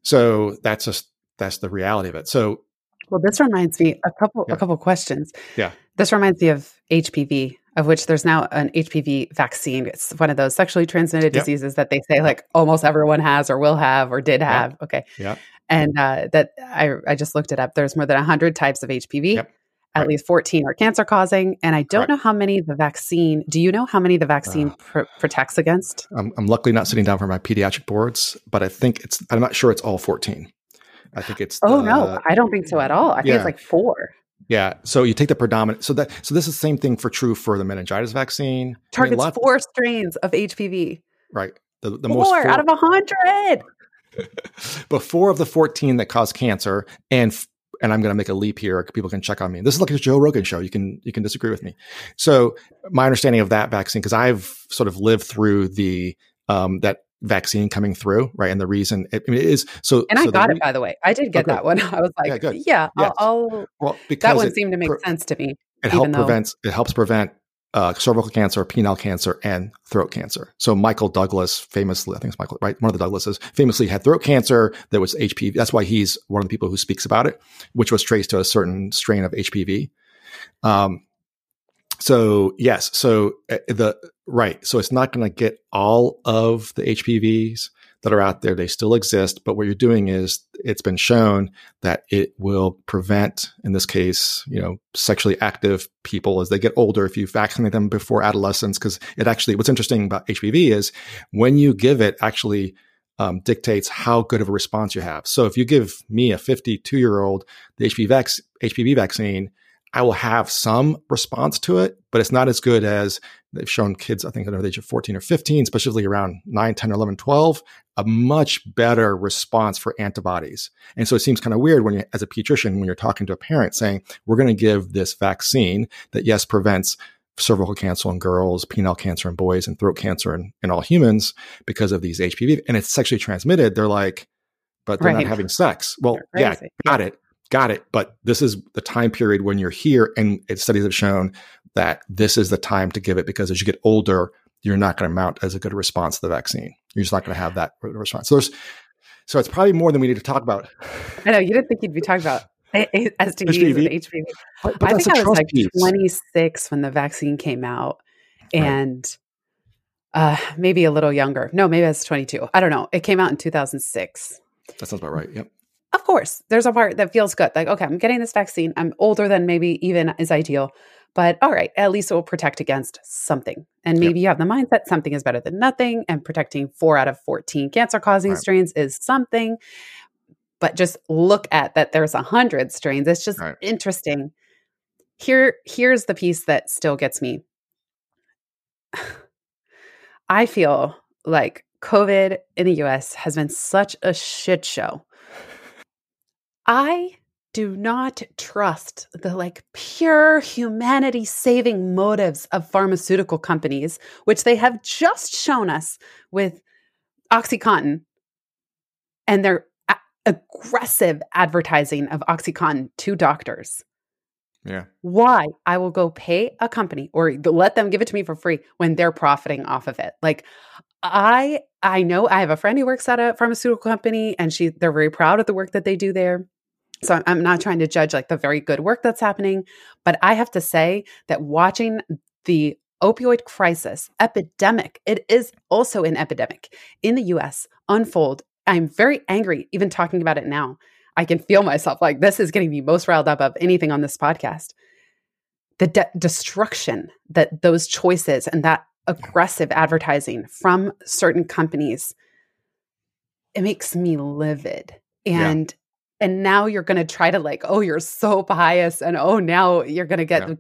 So that's just that's the reality of it. So, well, this reminds me a couple yeah. a couple questions. Yeah, this reminds me of HPV, of which there's now an HPV vaccine. It's one of those sexually transmitted yep. diseases that they say like almost everyone has or will have or did have. Yep. Okay, yeah, and uh, that I I just looked it up. There's more than hundred types of HPV. Yep at right. least 14 are cancer causing. And I don't Correct. know how many the vaccine, do you know how many the vaccine uh, pr- protects against? I'm, I'm, luckily not sitting down for my pediatric boards, but I think it's, I'm not sure it's all 14. I think it's. Oh, no, I don't think so at all. I think it's like four. Yeah. So you take the predominant. So that so this is the same thing for true for the meningitis vaccine. Targets I mean, four strains of HPV. Right. The, the four most four out of a hundred. but four of the fourteen that cause cancer, and and I'm going to make a leap here. People can check on me. This is like a Joe Rogan show. You can you can disagree with me. So my understanding of that vaccine, because I've sort of lived through the um, that vaccine coming through, right? And the reason it, I mean, it is so. And so I got re- it by the way. I did get okay. that one. I was like, yeah, good. yeah yes. I'll, I'll, well, because that one seemed to make pre- sense to me. It helps prevent. It helps prevent uh, cervical cancer, penile cancer, and throat cancer. So Michael Douglas famously, I think it's Michael, right? One of the Douglases famously had throat cancer that was HPV. That's why he's one of the people who speaks about it, which was traced to a certain strain of HPV. Um, so yes, so uh, the right, so it's not going to get all of the HPVs, that are out there. They still exist, but what you're doing is it's been shown that it will prevent, in this case, you know, sexually active people as they get older if you vaccinate them before adolescence. Because it actually, what's interesting about HPV is when you give it, actually um, dictates how good of a response you have. So if you give me a 52 year old the HPV, vac- HPV vaccine, I will have some response to it, but it's not as good as they've shown kids, I think, under the age of 14 or 15, especially around 9, 10, 11, 12, a much better response for antibodies. And so it seems kind of weird when you, as a pediatrician, when you're talking to a parent saying, we're going to give this vaccine that, yes, prevents cervical cancer in girls, penile cancer in boys, and throat cancer in, in all humans because of these HPV, and it's sexually transmitted. They're like, but they're right. not having sex. Well, yeah, got it got it. But this is the time period when you're here, and studies have shown that this is the time to give it because as you get older, you're not going to mount as a good response to the vaccine. You're just not going to have that response. So there's, so it's probably more than we need to talk about. I know you didn't think you'd be talking about STDs HPV. and HPV. But, but I think I was like piece. 26 when the vaccine came out, and right. uh, maybe a little younger. No, maybe I was 22. I don't know. It came out in 2006. That sounds about right. Yep of course, there's a part that feels good. Like, okay, I'm getting this vaccine. I'm older than maybe even is ideal, But all right, at least it will protect against something. And maybe yep. you have the mindset something is better than nothing, and protecting four out of 14 cancer causing right. strains is something. But just look at that there's a hundred strains. It's just right. interesting. Here, here's the piece that still gets me. I feel like COVID in the US has been such a shit show. I do not trust the like pure humanity saving motives of pharmaceutical companies, which they have just shown us with Oxycontin and their a- aggressive advertising of Oxycontin to doctors. Yeah. Why I will go pay a company or let them give it to me for free when they're profiting off of it. Like I I know I have a friend who works at a pharmaceutical company and she they're very proud of the work that they do there. So I'm not trying to judge like the very good work that's happening, but I have to say that watching the opioid crisis epidemic, it is also an epidemic in the US unfold. I'm very angry even talking about it now. I can feel myself like this is getting me most riled up of anything on this podcast. The de- destruction that those choices and that aggressive advertising from certain companies it makes me livid and yeah. And now you're going to try to like oh you're so biased and oh now you're going to get yeah.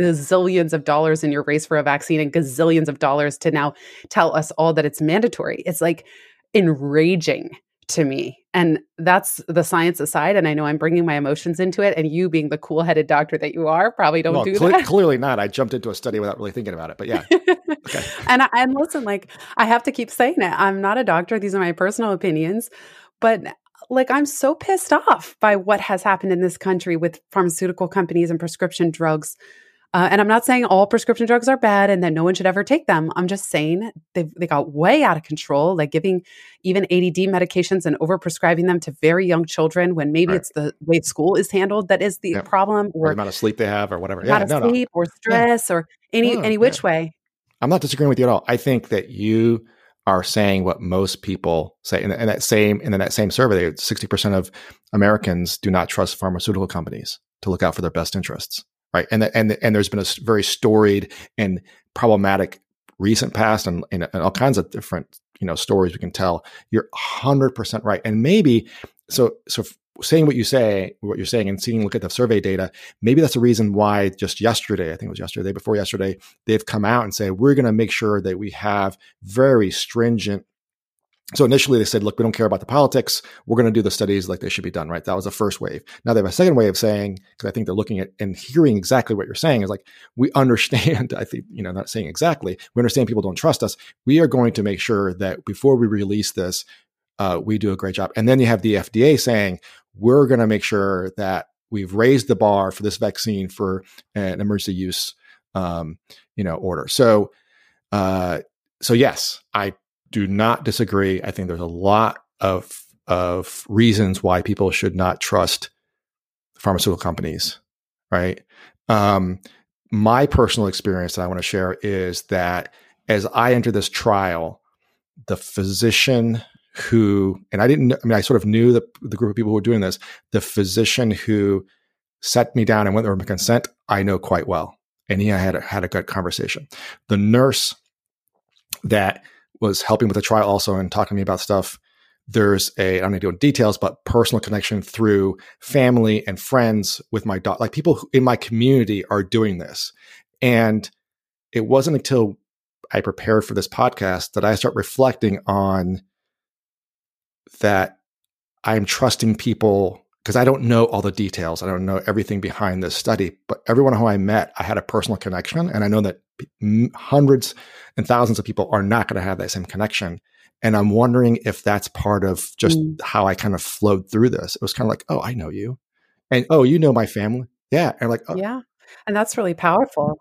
gazillions of dollars in your race for a vaccine and gazillions of dollars to now tell us all that it's mandatory it's like enraging to me. And that's the science aside. And I know I'm bringing my emotions into it. And you, being the cool headed doctor that you are, probably don't well, do cl- that. Clearly not. I jumped into a study without really thinking about it. But yeah. Okay. and, I, and listen, like, I have to keep saying it. I'm not a doctor. These are my personal opinions. But like, I'm so pissed off by what has happened in this country with pharmaceutical companies and prescription drugs uh, and I'm not saying all prescription drugs are bad and that no one should ever take them. I'm just saying they they got way out of control, like giving even ADD medications and overprescribing them to very young children when maybe right. it's the way school is handled that is the yep. problem, or, or, the amount of sleep they have, or whatever. Amount yeah, of no, sleep no. or stress yeah. or any oh, any which yeah. way. I'm not disagreeing with you at all. I think that you are saying what most people say in, in that same and in that same survey. Sixty percent of Americans do not trust pharmaceutical companies to look out for their best interests right? And the, and the, and there's been a very storied and problematic recent past, and, and, and all kinds of different you know stories we can tell. You're hundred percent right, and maybe so so saying what you say, what you're saying, and seeing look at the survey data, maybe that's the reason why just yesterday, I think it was yesterday, before yesterday, they've come out and say we're going to make sure that we have very stringent so initially they said, look, we don't care about the politics. We're going to do the studies like they should be done, right? That was the first wave. Now they have a second way of saying, because I think they're looking at and hearing exactly what you're saying is like, we understand, I think, you know, not saying exactly, we understand people don't trust us. We are going to make sure that before we release this, uh, we do a great job. And then you have the FDA saying, we're going to make sure that we've raised the bar for this vaccine for an emergency use, um, you know, order. So, uh, so yes, I do not disagree. I think there's a lot of of reasons why people should not trust pharmaceutical companies, right? Um, my personal experience that I want to share is that as I enter this trial, the physician who, and I didn't, I mean, I sort of knew the, the group of people who were doing this, the physician who set me down and went over my consent, I know quite well. And he I had a, had a good conversation. The nurse that was helping with the trial also and talking to me about stuff. There's a, I don't need to go into details, but personal connection through family and friends with my daughter. Like people in my community are doing this. And it wasn't until I prepared for this podcast that I start reflecting on that I'm trusting people because I don't know all the details. I don't know everything behind this study, but everyone who I met, I had a personal connection. And I know that hundreds and thousands of people are not going to have that same connection. And I'm wondering if that's part of just mm. how I kind of flowed through this. It was kind of like, oh, I know you. And oh, you know my family. Yeah. And like, oh. yeah. And that's really powerful.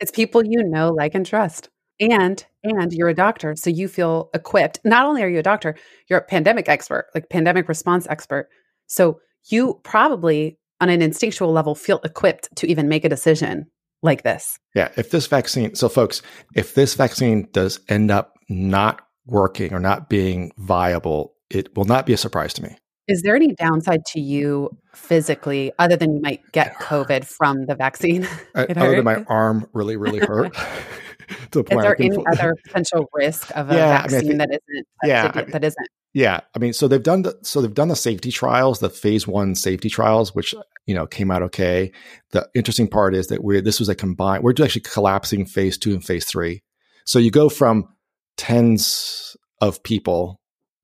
It's people you know, like, and trust. And and you're a doctor, so you feel equipped. Not only are you a doctor, you're a pandemic expert, like pandemic response expert. So you probably on an instinctual level feel equipped to even make a decision like this. Yeah. If this vaccine, so folks, if this vaccine does end up not working or not being viable, it will not be a surprise to me. Is there any downside to you physically other than you might get COVID from the vaccine? other than my arm really, really hurt. to the Is there any other potential risk of a yeah, vaccine I mean, think, that isn't yeah, I mean, that isn't? Yeah, I mean, so they've done the so they've done the safety trials, the phase one safety trials, which you know came out okay. The interesting part is that we're this was a combined. We're actually collapsing phase two and phase three. So you go from tens of people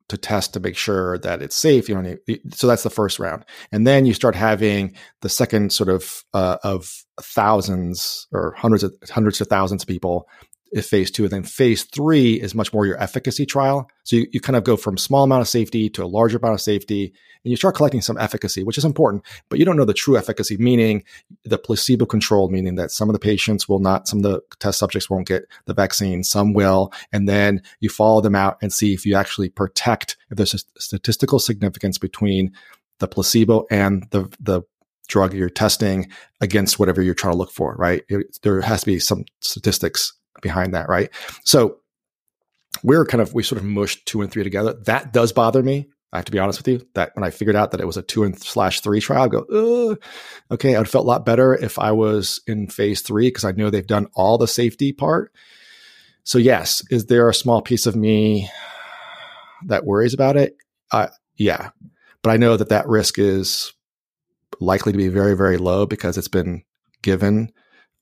to test to make sure that it's safe. You know, so that's the first round, and then you start having the second sort of uh, of thousands or hundreds of hundreds of thousands of people phase two. And then phase three is much more your efficacy trial. So you, you kind of go from small amount of safety to a larger amount of safety and you start collecting some efficacy, which is important, but you don't know the true efficacy, meaning the placebo controlled, meaning that some of the patients will not, some of the test subjects won't get the vaccine, some will. And then you follow them out and see if you actually protect, if there's a statistical significance between the placebo and the, the drug you're testing against whatever you're trying to look for, right? It, there has to be some statistics behind that, right? So we're kind of we sort of mushed two and three together. That does bother me. I have to be honest with you. That when I figured out that it was a two and slash three trial, I go, okay, I would felt a lot better if I was in phase three because I know they've done all the safety part. So yes, is there a small piece of me that worries about it? Uh, yeah, but I know that that risk is likely to be very very low because it's been given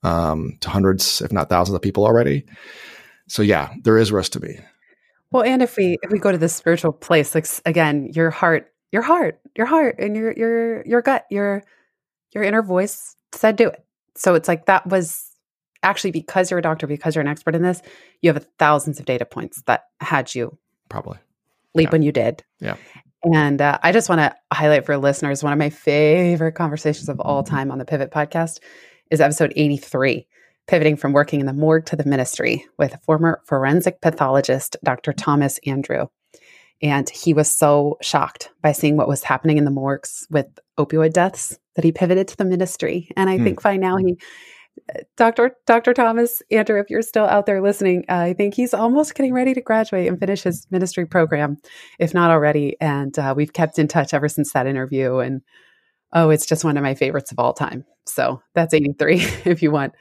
um, to hundreds, if not thousands of people already. So yeah, there is risk to me. Well, and if we if we go to the spiritual place, like again, your heart, your heart, your heart, and your your your gut, your your inner voice said do it. So it's like that was actually because you're a doctor, because you're an expert in this, you have thousands of data points that had you probably leap yeah. when you did. Yeah. And uh, I just want to highlight for listeners one of my favorite conversations of all time on the Pivot podcast is episode 83, pivoting from working in the morgue to the ministry with former forensic pathologist Dr. Thomas Andrew. And he was so shocked by seeing what was happening in the morgues with opioid deaths that he pivoted to the ministry. And I hmm. think by now he Dr. Dr. Thomas Andrew, if you're still out there listening, uh, I think he's almost getting ready to graduate and finish his ministry program, if not already. And uh, we've kept in touch ever since that interview. And oh, it's just one of my favorites of all time. So that's 83 if you want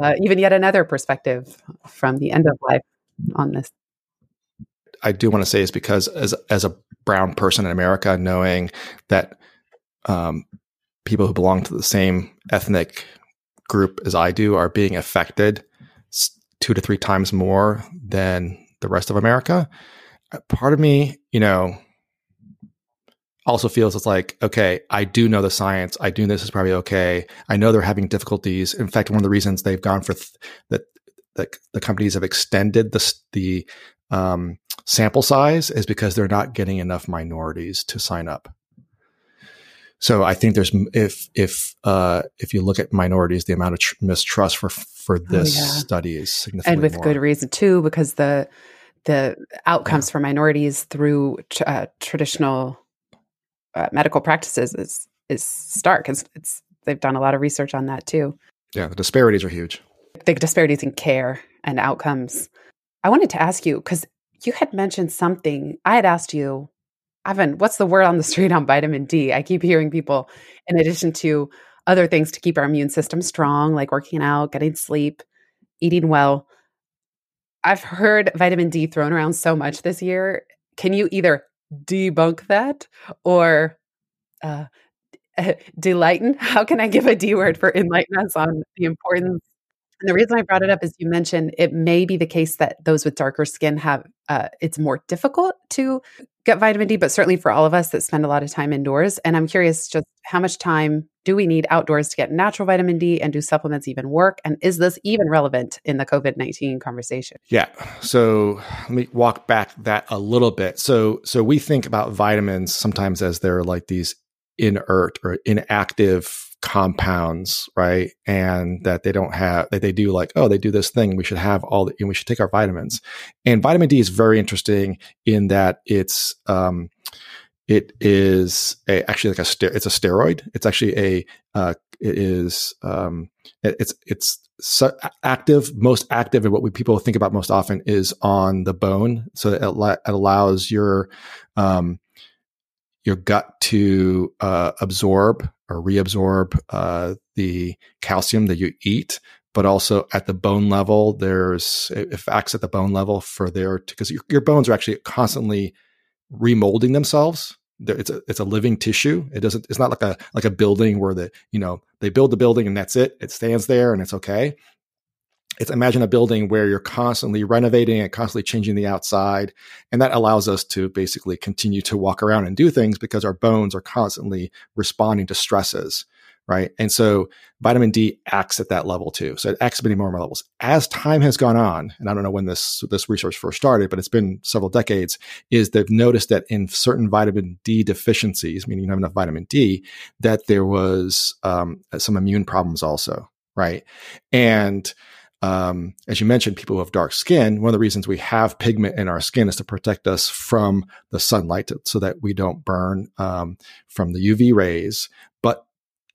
uh, even yet another perspective from the end of life on this. I do want to say is because as as a brown person in America, knowing that um, people who belong to the same ethnic group as I do are being affected two to three times more than the rest of America. Uh, part of me, you know, also feels it's like, okay, I do know the science. I do this is probably okay. I know they're having difficulties. In fact, one of the reasons they've gone for th- that the, the companies have extended the the um, sample size is because they're not getting enough minorities to sign up. So I think there's if if uh, if you look at minorities, the amount of tr- mistrust for for oh, this oh, yeah. study is significantly and with more. good reason too, because the the outcomes yeah. for minorities through uh, traditional uh, medical practices is is stark. It's, it's they've done a lot of research on that too. Yeah, the disparities are huge. The disparities in care and outcomes. I wanted to ask you because you had mentioned something. I had asked you, Evan, what's the word on the street on vitamin D? I keep hearing people, in addition to other things to keep our immune system strong, like working out, getting sleep, eating well. I've heard vitamin D thrown around so much this year. Can you either debunk that or uh, delighten? How can I give a D word for enlighten us on the importance? And the reason I brought it up is you mentioned it may be the case that those with darker skin have uh, it's more difficult to get vitamin D, but certainly for all of us that spend a lot of time indoors. And I'm curious just how much time do we need outdoors to get natural vitamin D and do supplements even work? And is this even relevant in the COVID 19 conversation? Yeah. So let me walk back that a little bit. So, so we think about vitamins sometimes as they're like these inert or inactive compounds, right? And that they don't have, that they do like, oh, they do this thing. We should have all the, and we should take our vitamins. And vitamin D is very interesting in that it's, um, it is a, actually like a ster- it's a steroid. It's actually a uh, it is um, it, it's it's so active most active and what we people think about most often is on the bone. So it, it allows your um, your gut to uh, absorb or reabsorb uh, the calcium that you eat but also at the bone level, there's acts at the bone level for there because your, your bones are actually constantly remolding themselves. It's a it's a living tissue. It doesn't. It's not like a like a building where the you know they build the building and that's it. It stands there and it's okay. It's imagine a building where you're constantly renovating and constantly changing the outside, and that allows us to basically continue to walk around and do things because our bones are constantly responding to stresses right? And so vitamin D acts at that level too. So it acts at many more levels. As time has gone on, and I don't know when this this research first started, but it's been several decades, is they've noticed that in certain vitamin D deficiencies, meaning you don't have enough vitamin D, that there was um, some immune problems also, right? And um, as you mentioned, people who have dark skin, one of the reasons we have pigment in our skin is to protect us from the sunlight so that we don't burn um, from the UV rays. But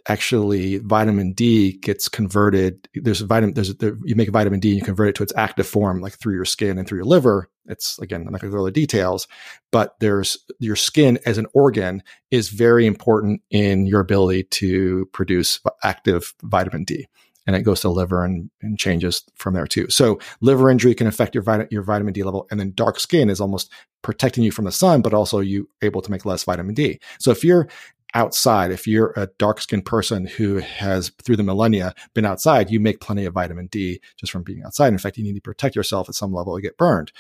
actually vitamin D gets converted. There's a vitamin, there's there, you make vitamin D and you convert it to its active form, like through your skin and through your liver. It's again, I'm not going to go into the details, but there's your skin as an organ is very important in your ability to produce active vitamin D. And it goes to liver and, and changes from there too. So liver injury can affect your, vit- your vitamin D level. And then dark skin is almost protecting you from the sun, but also you able to make less vitamin D. So if you're outside, if you're a dark skinned person who has through the millennia been outside, you make plenty of vitamin D just from being outside. In fact, you need to protect yourself at some level to get burned.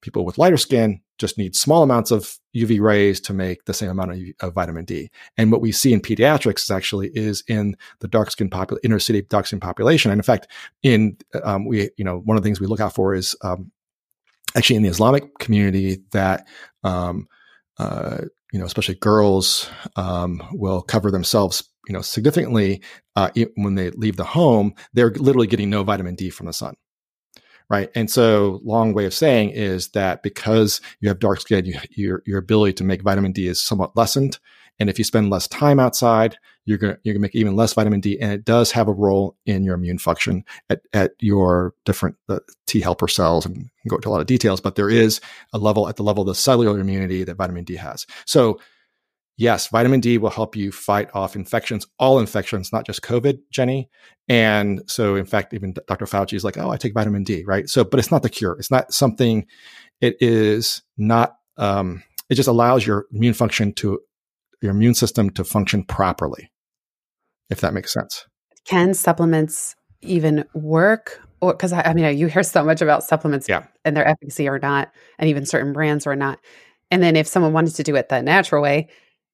People with lighter skin just need small amounts of UV rays to make the same amount of, of vitamin D. And what we see in pediatrics is actually is in the dark skin popul- inner city dark skin population. And in fact, in um, we you know one of the things we look out for is um, actually in the Islamic community that um, uh, you know, especially girls, um, will cover themselves, you know, significantly uh, when they leave the home. They're literally getting no vitamin D from the sun, right? And so, long way of saying is that because you have dark skin, you, your your ability to make vitamin D is somewhat lessened. And if you spend less time outside, you're gonna you're gonna make even less vitamin D, and it does have a role in your immune function at, at your different uh, T helper cells, and go into a lot of details. But there is a level at the level of the cellular immunity that vitamin D has. So yes, vitamin D will help you fight off infections, all infections, not just COVID, Jenny. And so, in fact, even Dr. Fauci is like, oh, I take vitamin D, right? So, but it's not the cure. It's not something. It is not. Um, it just allows your immune function to your immune system to function properly, if that makes sense. Can supplements even work? Or because I, I, mean, you hear so much about supplements yeah. and their efficacy or not, and even certain brands or not. And then if someone wanted to do it the natural way,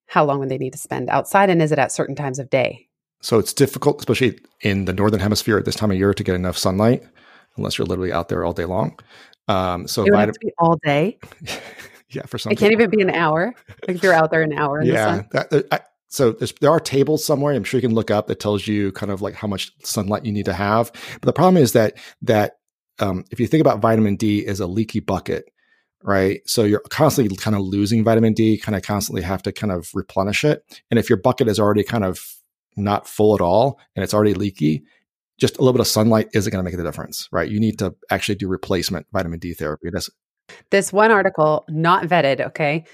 how long would they need to spend outside? And is it at certain times of day? So it's difficult, especially in the northern hemisphere at this time of year, to get enough sunlight, unless you're literally out there all day long. Um, so it would have to be all day. yeah, for some. It can't even be an hour. Like if you're out there an hour. yeah. That, uh, I, so there are tables somewhere. I'm sure you can look up that tells you kind of like how much sunlight you need to have. But the problem is that that um, if you think about vitamin D as a leaky bucket, right? So you're constantly kind of losing vitamin D, kind of constantly have to kind of replenish it. And if your bucket is already kind of not full at all and it's already leaky, just a little bit of sunlight isn't going to make the difference, right? You need to actually do replacement vitamin D therapy. That's this one article, not vetted, okay,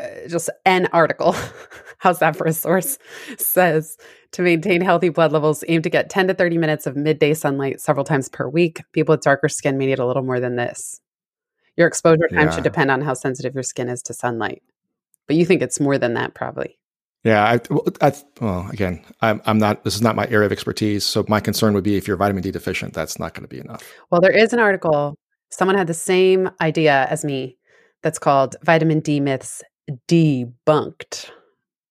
uh, just an article. How's that for a source? Says to maintain healthy blood levels, aim to get 10 to 30 minutes of midday sunlight several times per week. People with darker skin may need a little more than this. Your exposure time yeah. should depend on how sensitive your skin is to sunlight. But you think it's more than that, probably. Yeah, I, I, well, again, I'm, I'm not. This is not my area of expertise. So my concern would be if you're vitamin D deficient, that's not going to be enough. Well, there is an article someone had the same idea as me that's called Vitamin D Myths Debunked.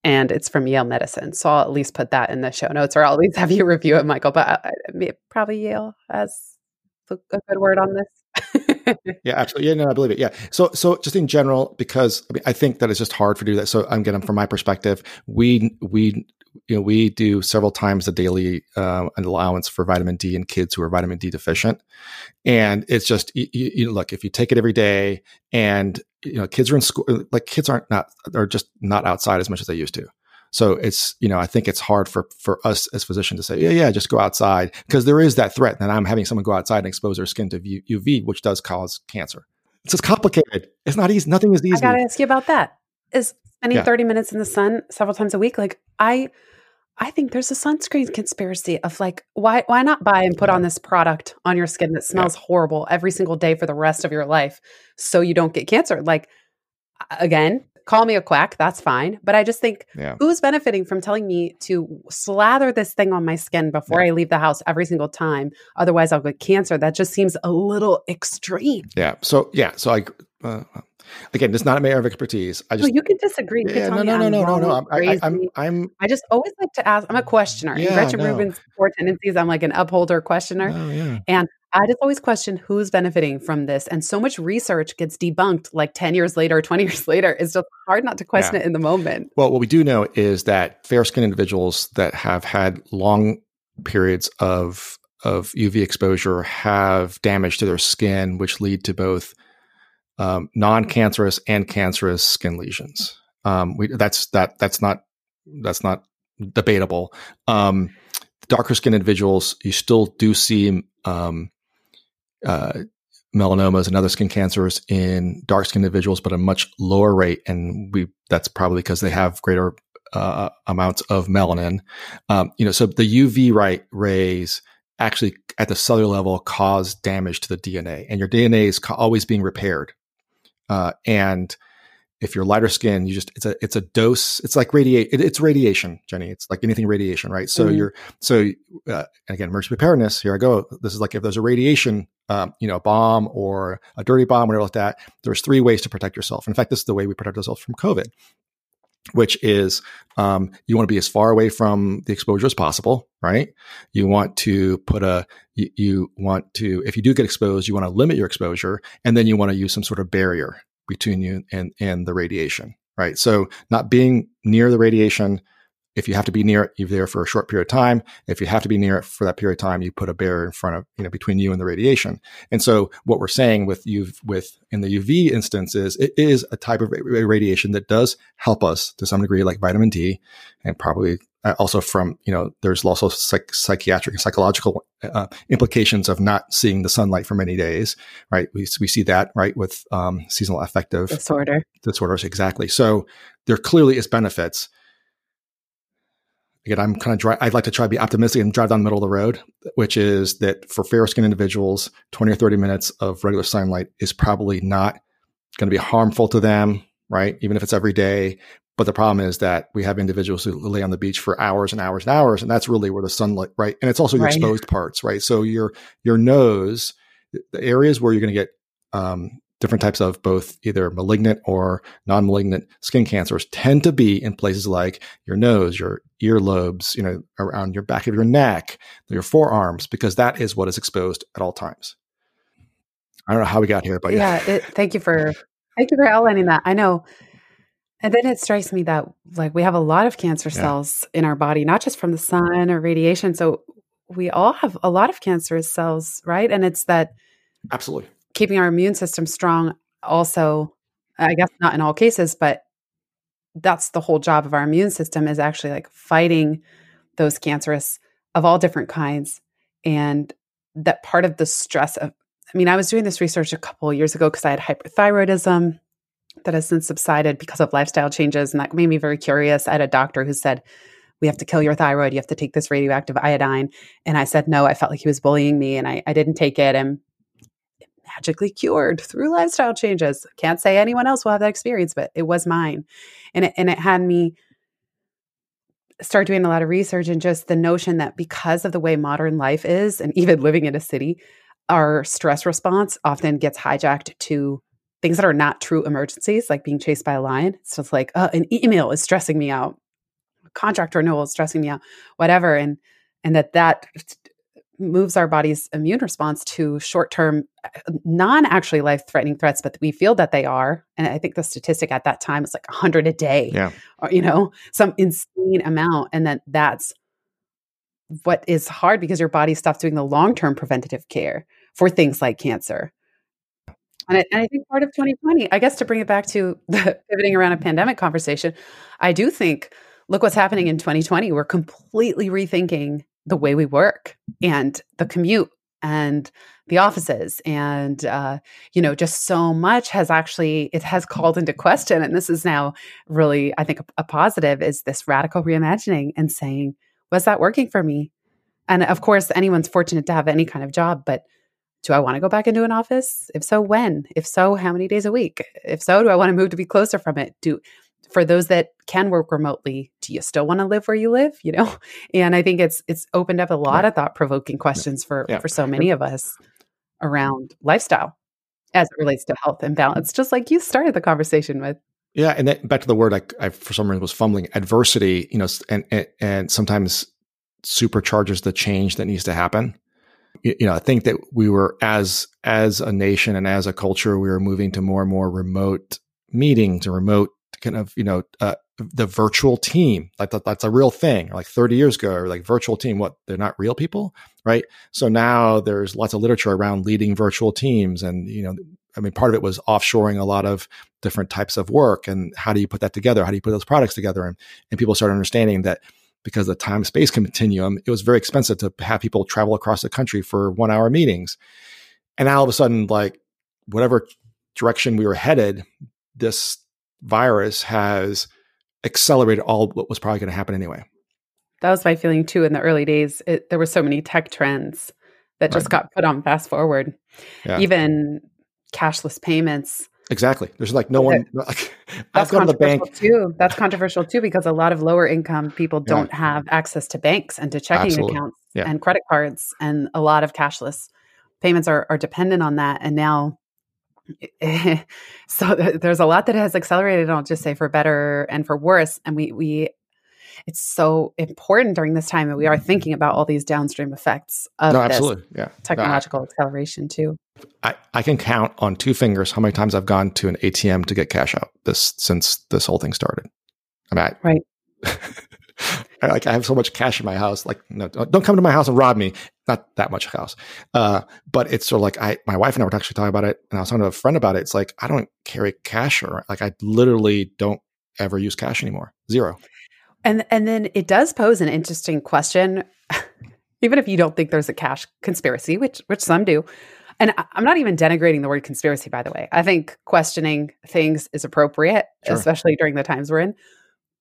And it's from Yale Medicine. So I'll at least put that in the show notes or I'll at least have you review it, Michael. But I, probably Yale has a good word on this. yeah, absolutely. Yeah, no, I believe it. Yeah. So, so just in general, because I mean, I think that it's just hard for do that. So, I'm getting from my perspective, we we you know, we do several times a daily uh, allowance for vitamin D in kids who are vitamin D deficient, and it's just you, you look if you take it every day, and you know, kids are in school, like kids aren't not are just not outside as much as they used to. So it's you know I think it's hard for for us as physicians to say yeah yeah just go outside because there is that threat that I'm having someone go outside and expose their skin to UV which does cause cancer. It's just complicated. It's not easy. Nothing is easy. I got to ask you about that. Is spending Yeah. 30 minutes in the sun several times a week. Like I I think there's a sunscreen conspiracy of like why why not buy and put on this product on your skin that smells horrible every single day for the rest of your life so you don't get cancer. Like again, call me a quack, that's fine, but I just think Yeah. who's benefiting from telling me to slather this thing on my skin before I leave the house every single time otherwise I'll get cancer. That just seems a little extreme. Yeah. So yeah. So I uh, again, it's not a matter of expertise. I just you can disagree. You yeah. tell No, no, no, no, no, no. I'm, I, I, I'm. I'm I just always like to ask. I'm a questioner. Yeah, and Gretchen no. Rubin's core tendencies. I'm like an upholder questioner. oh, yeah. I just always question who's benefiting from this. And so much research gets debunked like 10 years later, 20 years later. It's just hard not to question Yeah. it in the moment. Well, what we do know is that fair skinned individuals that have had long periods of of UV exposure have damage to their skin, which lead to both um, non-cancerous and cancerous skin lesions. Um, we, that's that that's not that's not debatable. Um, darker skinned individuals, you still do see um, uh, melanomas and other skin cancers in dark skinned individuals, but a much lower rate, and we that's probably because they have greater uh, amounts of melanin. Um, you know, so the UV right rays actually at the cellular level cause damage to the DNA, and your DNA is always being repaired. Uh, and if you're lighter skin, you just it's a it's a dose. It's like radiate. It, it's radiation, Jenny. It's like anything radiation, right? So Mhm. you're so uh, and again, emergency preparedness. Here I go. This is like if there's a radiation, um, you know, a bomb or a dirty bomb, whatever like that. There's three ways to protect yourself. In fact, this is the way we protect ourselves from COVID, which is um, you want to be as far away from the exposure as possible, right? You want to put a you, you want to if you do get exposed, you want to limit your exposure, and then you want to use some sort of barrier between you and and the radiation, right? So not being near the radiation. If you have to be near it, you're there for a short period of time. If you have to be near it for that period of time, you put a barrier in front of, you know, between you and the radiation. And so what we're saying with you with in the UV instance is it is a type of radiation that does help us to some degree, like vitamin D, and probably uh, also from you know there's also psych- psychiatric and psychological uh, implications of not seeing the sunlight for many days, right? We we see that right with um, seasonal affective Disorder. disorders exactly. So there clearly is benefits. Again, I'm kind of dry. I'd like to try to be optimistic and drive down the middle of the road, which is that for fair skinned individuals, 20 or 30 minutes of regular sunlight is probably not going to be harmful to them, right? Even if it's every day. But the problem is that we have individuals who lay on the beach for hours and hours and hours, and that's really where the sunlight, right? And it's also your Right. exposed parts, right? So your your nose, the areas where you're going to get um, different types of both either malignant or non-malignant skin cancers tend to be in places like your nose, your earlobes, you know, around your back of your neck, your forearms, because that is what is exposed at all times. I don't know how we got here, but yeah. yeah. It, thank you for thank you for outlining that. I know. And then it strikes me that like we have a lot of cancer Yeah. cells in our body, not just from the sun or radiation. So we all have a lot of cancerous cells, right? And it's that absolutely. keeping our immune system strong also i guess not in all cases but that's the whole job of our immune system is actually like fighting those cancerous of all different kinds and that part of the stress of i mean i was doing this research a couple of years ago because i had hyperthyroidism that has since subsided because of lifestyle changes. And that made me very curious. I had a doctor who said we have to kill your thyroid. You have to take this radioactive iodine. And i said no i felt like he was bullying me and i, I didn't take it. And magically cured through lifestyle changes. Can't say anyone else will have that experience, but it was mine. And it, and it had me start doing a lot of research and just the notion that because of the way modern life is and even living in a city, our stress response often gets hijacked to things that are not true emergencies, like being chased by a lion. It's just like, uh, an email is stressing me out. A contract renewal is stressing me out, whatever. And and that that moves our body's immune response to short-term non actually life-threatening threats but we feel that they are and i think the statistic at that time is like 100 a day Yeah. or you know some insane amount and then that's what is hard because your body stops doing the long-term preventative care for things like cancer and I, and I think part of 2020 i guess to bring it back to the pivoting around a pandemic conversation i do think look what's happening in 2020 we're completely rethinking the way we work and the commute and the offices. And uh, you know just so much has actually it has called into question. And this is now really i think a, a positive is this radical reimagining and saying was that working for me? And of course anyone's fortunate to have any kind of job but do I want to go back into an office? If so, when? If so, how many days a week? If so, do I want to move to be closer from it? Do for those that can work remotely, do you still want to live where you live? You know, and I think it's it's opened up a lot of thought provoking questions for yeah. for so many of us around lifestyle as it relates to health and balance, just like you started the conversation with. Yeah, and then back to the word I, I for some reason was fumbling. Adversity, you know, and and, and sometimes supercharges the change that needs to happen you know, I think that we were as as a nation and as a culture, we were moving to more and more remote meetings remote kind of you know uh, the virtual team. Like that, that's a real thing. Like 30 years ago like virtual team what they're not real people? Right? So now there's lots of literature around leading virtual teams and you know i mean part of it was offshoring a lot of different types of work and how do you put that together? How do you put those products together? And, and people started understanding that because the time space continuum, it was very expensive to have people travel across the country for one hour meetings. And all of a sudden, like whatever direction we were headed, this virus has accelerated all what was probably going to happen anyway. That was my feeling too in the early days. It, there were so many tech trends that just right. got put on fast forward. Yeah. Even cashless payments Exactly. There's like no one. Like, I've gone to the bank too. That's controversial too because a lot of lower income people don't yeah. have access to banks and to checking Absolutely. accounts yeah. and credit cards, and a lot of cashless payments are are dependent on that. And now, so there's a lot that has accelerated. I'll just say for better and for worse. And we we it's so important during this time that we are thinking about all these downstream effects of no, absolutely. yeah. technological no, I, acceleration too. I, I can count on two fingers how many times I've gone to an ATM to get cash out this since this whole thing started. I mean, I, right. I, like I have so much cash in my house. Like, no, don't come to my house and rob me. Not that much house, uh, but it's sort of like I, my wife and I were actually talking about it, and I was talking to a friend about it. It's like I don't carry cash, or like I literally don't ever use cash anymore. Zero. And and then it does pose an interesting question, even if you don't think there's a cash conspiracy, which which some do. And I'm not even denigrating the word conspiracy, by the way. I think questioning things is appropriate, sure. especially during the times we're in.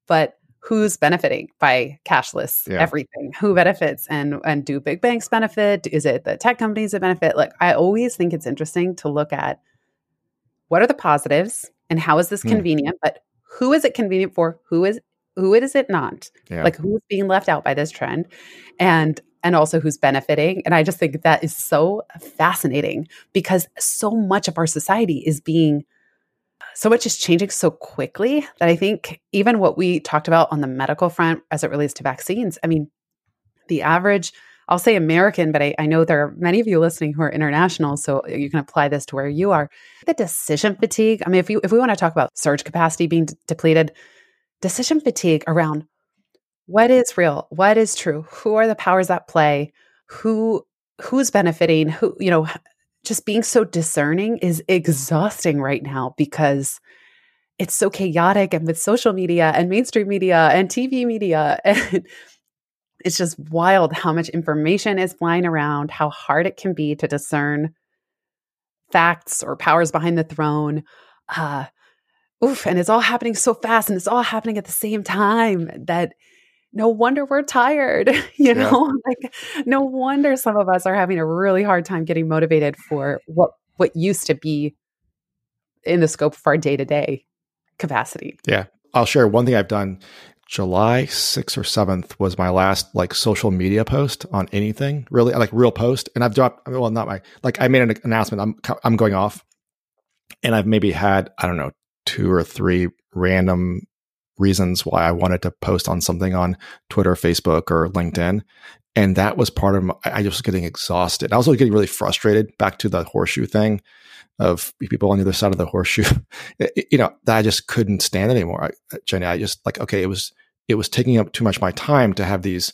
But who's benefiting by cashless yeah. everything? Who benefits? And and do big banks benefit? Is it the tech companies that benefit? Like I always think it's interesting to look at what are the positives and how is this hmm. convenient, but who is it convenient for? Who is who is it not? Yeah. Like who's being left out by this trend? And and also who's benefiting. And I just think that is so fascinating because so much of our society is being so much is changing so quickly that I think even what we talked about on the medical front as it relates to vaccines, I mean, the average, I'll say American, but I, I know there are many of you listening who are international, so you can apply this to where you are. The decision fatigue. I mean, if you if we want to talk about surge capacity being d- depleted, decision fatigue around what is real, what is true, who are the powers at play, who who's benefiting, who you know, just being so discerning is exhausting right now because it's so chaotic and with social media and mainstream media and TV media and it's just wild how much information is flying around, how hard it can be to discern facts or powers behind the throne. Uh, oof, and it's all happening so fast and it's all happening at the same time that no wonder we're tired you know? Yeah. like no wonder some of us are having a really hard time getting motivated for what what used to be in the scope of our day-to-day capacity. Yeah. I'll share one thing i've done. July 6th or 7th was my last like social media post on anything really like real post and i've dropped well not my like i made an announcement i'm i'm going off and i've maybe had i don't know two or three random reasons why I wanted to post on something on Twitter, Facebook, or LinkedIn. And that was part of my, I was getting exhausted. I was also getting really frustrated back to the horseshoe thing of people on the other side of the horseshoe, you know, that I just couldn't stand anymore. I, Jenny, I just like, okay, it was, it was taking up too much of my time to have these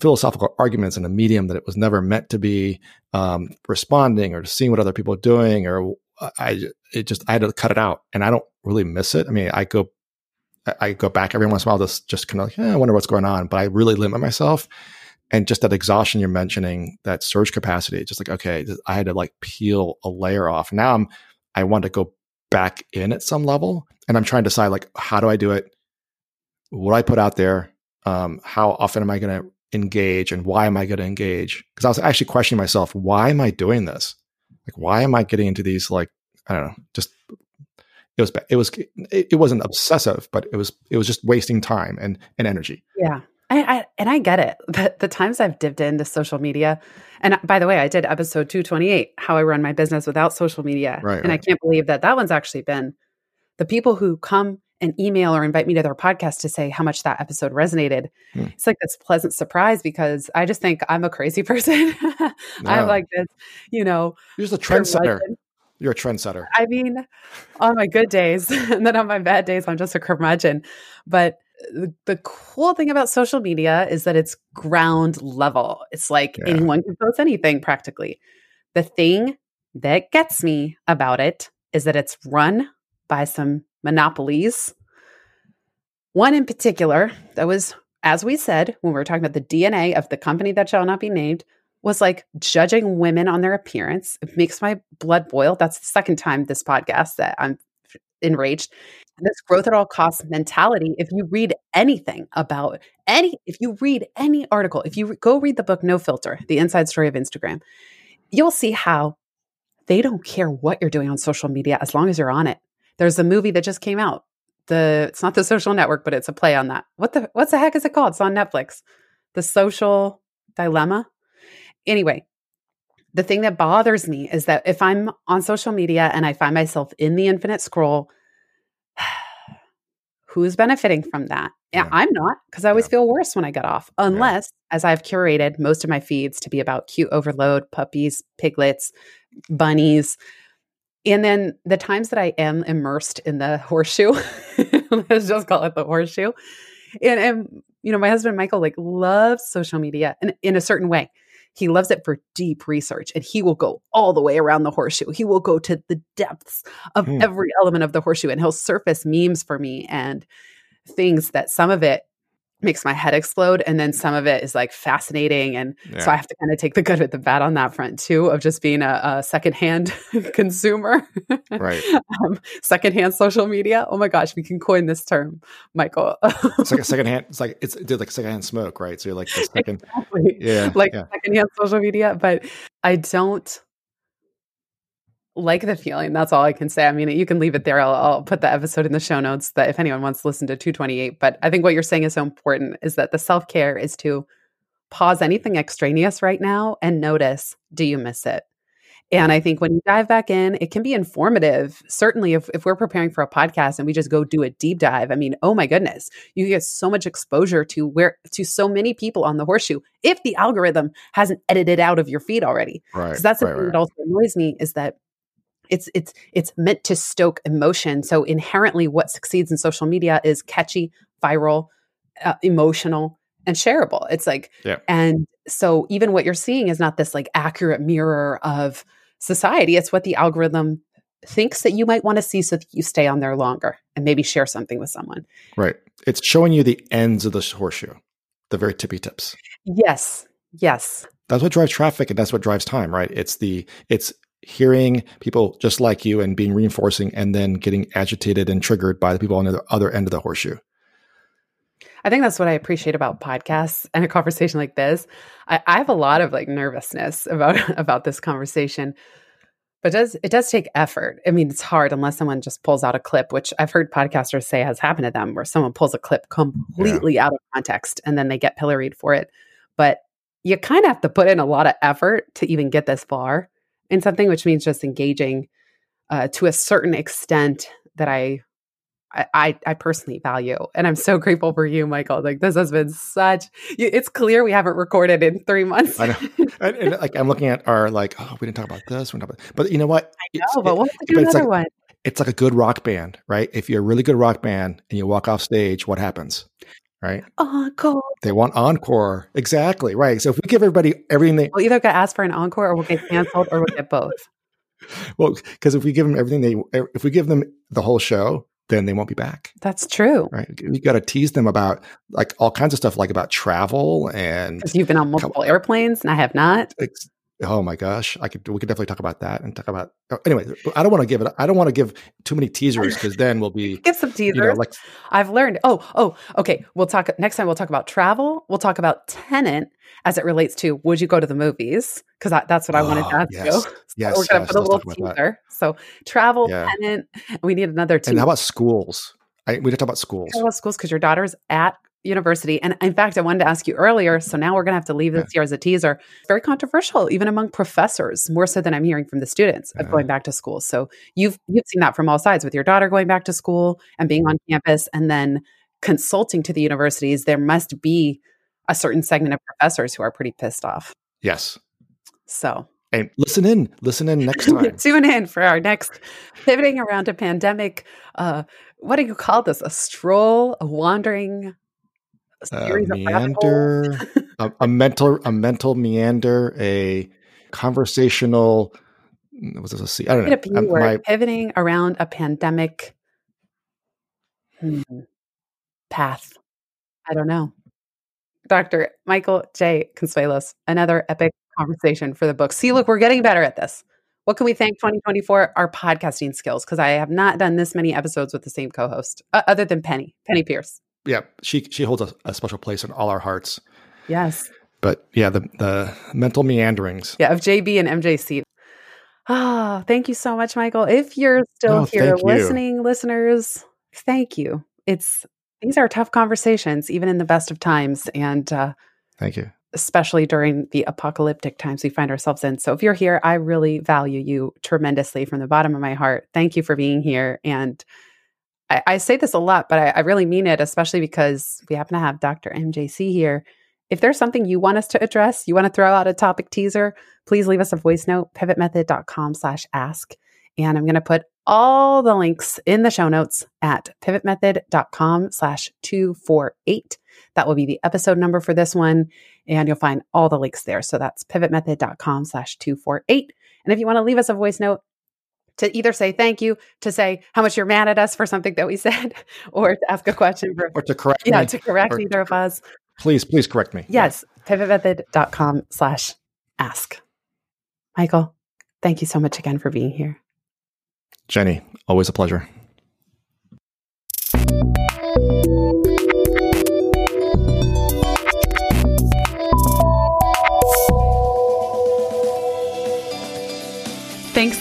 philosophical arguments in a medium that it was never meant to be um, responding or seeing what other people are doing or I it just I had to cut it out, and I don't really miss it. I mean, I go I go back every once in a while, just just kind of like, eh, I wonder what's going on, but I really limit myself. and just that exhaustion you're mentioning, that surge capacity, just like okay, I had to like peel a layer off. Now I'm I want to go back in at some level, and I'm trying to decide like how do I do it? What do I put out there? Um, how often am I going to engage, and why am I going to engage? Because I was actually questioning myself, why am I doing this? Like, why am I getting into these like I don't know, just it was it was it, wasn't obsessive, but it was it was just wasting time and and energy. Yeah. I, I, and I get it. The, the times I've dipped into social media, and by the way, I did episode two twenty eight, how I run my business without social media, right, and right. I can't believe that that one's actually been the people who come and email or invite me to their podcast to say how much that episode resonated. Hmm. It's like this pleasant surprise because I just think I'm a crazy person. no. I'm like this, you know, you're just a trendsetter. You're a trendsetter. I mean, on my good days, and then on my bad days, I'm just a curmudgeon. But the, the cool thing about social media is that it's ground level. It's like yeah. anyone can post anything practically. The thing that gets me about it is that it's run by some monopolies. One in particular that was, as we said, when we were talking about the DNA of the company that shall not be named, was like judging women on their appearance. It makes my blood boil. That's the second time this podcast that I'm enraged. This growth at all costs mentality. If you read anything about any, if you read any article, if you go read the book No Filter, the inside story of Instagram, you'll see how they don't care what you're doing on social media as long as you're on it. There's a movie that just came out. The it's not the social network, but it's a play on that. What the what's the heck is it called? It's on Netflix. The social dilemma Anyway, the thing that bothers me is that if I'm on social media and I find myself in the infinite scroll, who's benefiting from that? Yeah. I'm not because I always yeah. feel worse when I get off, unless yeah. as I've curated most of my feeds to be about cute overload, puppies, piglets, bunnies. And then the times that I am immersed in the horseshoe, let's just call it the horseshoe. And, and you know, my husband Michael like loves social media in, in a certain way. He loves it for deep research and he will go all the way around the horseshoe. He will go to the depths of mm. every element of the horseshoe and he'll surface memes for me and things that some of it makes my head explode and then some of it is like fascinating and yeah. so i have to kind of take the good with the bad on that front too of just being a, a secondhand consumer right um, secondhand social media oh my gosh we can coin this term michael it's like a secondhand it's like it's like secondhand smoke right so you're like the second exactly. yeah like yeah. secondhand social media but i don't like the feeling. That's all I can say. I mean, you can leave it there. I'll, I'll, put the episode in the show notes that if anyone wants to listen to 228. But I think what you're saying is so important is that the self care is to pause anything extraneous right now and notice do you miss it? And I think when you dive back in, it can be informative. Certainly, if, if we're preparing for a podcast and we just go do a deep dive, I mean, oh my goodness, you get so much exposure to where to so many people on the horseshoe. If the algorithm hasn't edited out of your feed already, right? Because that's right, the thing right. that also annoys me is that it's it's it's meant to stoke emotion. So inherently what succeeds in social media is catchy viral uh, emotional and shareable. It's like yeah. and so even what you're seeing is not this like accurate mirror of society. It's what the algorithm thinks that you might want to see so that you stay on there longer and maybe share something with someone. Right. It's showing you the ends of the horseshoe the very tippy tips. Yes. Yes. That's what drives traffic and that's what drives time right? It's the it's hearing people just like you and being reinforcing and then getting agitated and triggered by the people on the other end of the horseshoe. I think that's what I appreciate about podcasts and a conversation like this. I, I have a lot of like nervousness about about this conversation, but it does it does take effort. I mean, it's hard unless someone just pulls out a clip, which I've heard podcasters say has happened to them, where someone pulls a clip completely yeah. out of context and then they get pilloried for it. But you kind of have to put in a lot of effort to even get this far in something, which means just engaging uh, to a certain extent that I, I, I personally value. And I'm so grateful for you, Michael. Like this has been such. It's clear we haven't recorded in three months. I know. And, and, like I'm looking at our like, oh, we didn't talk about this. We didn't talk about, but you know what? I know, it's, but we'll do another like, one. It's like a good rock band, right? If you're a really good rock band and you walk off stage, what happens? Right? Encore. They want encore. Exactly. Right. So if we give everybody everything they We'll either get asked for an encore or we'll get canceled or we'll get both. Well, because if we give them everything they if we give them the whole show, then they won't be back. That's true. Right. You got to tease them about like all kinds of stuff, like about travel and. Because you've been on multiple airplanes and I have not. Oh my gosh, I could. We could definitely talk about that and talk about. Oh, anyway, I don't want to give it. I don't want to give too many teasers because then we'll be give some teasers. You know, like I've learned. Oh, oh, okay. We'll talk next time. We'll talk about travel. We'll talk about Tenet as it relates to would you go to the movies? Because that's what I wanted to oh, ask yes. you. So yes, we're gonna yes, put a little teaser. So travel, yeah. Tenet. We need another. Two. And how about schools? I, we did talk about schools. Talk about schools because your daughter's at university. And in fact, I wanted to ask you earlier. So now we're going to have to leave this here as a teaser. Very controversial, even among professors, more so than I'm hearing from the students of going back to school. So you've you've seen that from all sides with your daughter going back to school and being on campus, and then consulting to the universities. There must be a certain segment of professors who are pretty pissed off. Yes. So and listen in, listen in next time. Tune in for our next pivoting around a pandemic. Uh, what do you call this? A stroll, a wandering, a meander, a, a, mental, a mental meander, a conversational. What's this? See, I don't know. We're my, pivoting around a pandemic hmm, path. I don't know. Dr. Michael J. Consuelos, another epic conversation for the book. See, look, we're getting better at this. What can we thank 2024? Our podcasting skills, because I have not done this many episodes with the same co-host, uh, other than Penny, Penny Peirce. Yeah, she she holds a, a special place in all our hearts. Yes. But yeah, the the mental meanderings. Yeah, of JB and MJC. Oh, thank you so much, Michael. If you're still here listening, you. listeners, thank you. It's these are tough conversations, even in the best of times. And uh, thank you especially during the apocalyptic times we find ourselves in. So if you're here, I really value you tremendously from the bottom of my heart. Thank you for being here. And I, I say this a lot, but I, I really mean it, especially because we happen to have Dr. MJC here. If there's something you want us to address, you want to throw out a topic teaser, please leave us a voice note, pivotmethod.com slash ask. And I'm going to put all the links in the show notes at pivotmethod.com slash 248. That will be the episode number for this one. And you'll find all the links there. So that's pivotmethod.com slash 248. And if you want to leave us a voice note, to either say thank you, to say how much you're mad at us for something that we said, or to ask a question for, or to correct yeah, me. to correct either to, of us. Please, please correct me. Yes, yeah. pivotmethod.com slash ask. Michael, thank you so much again for being here. Jenny, always a pleasure.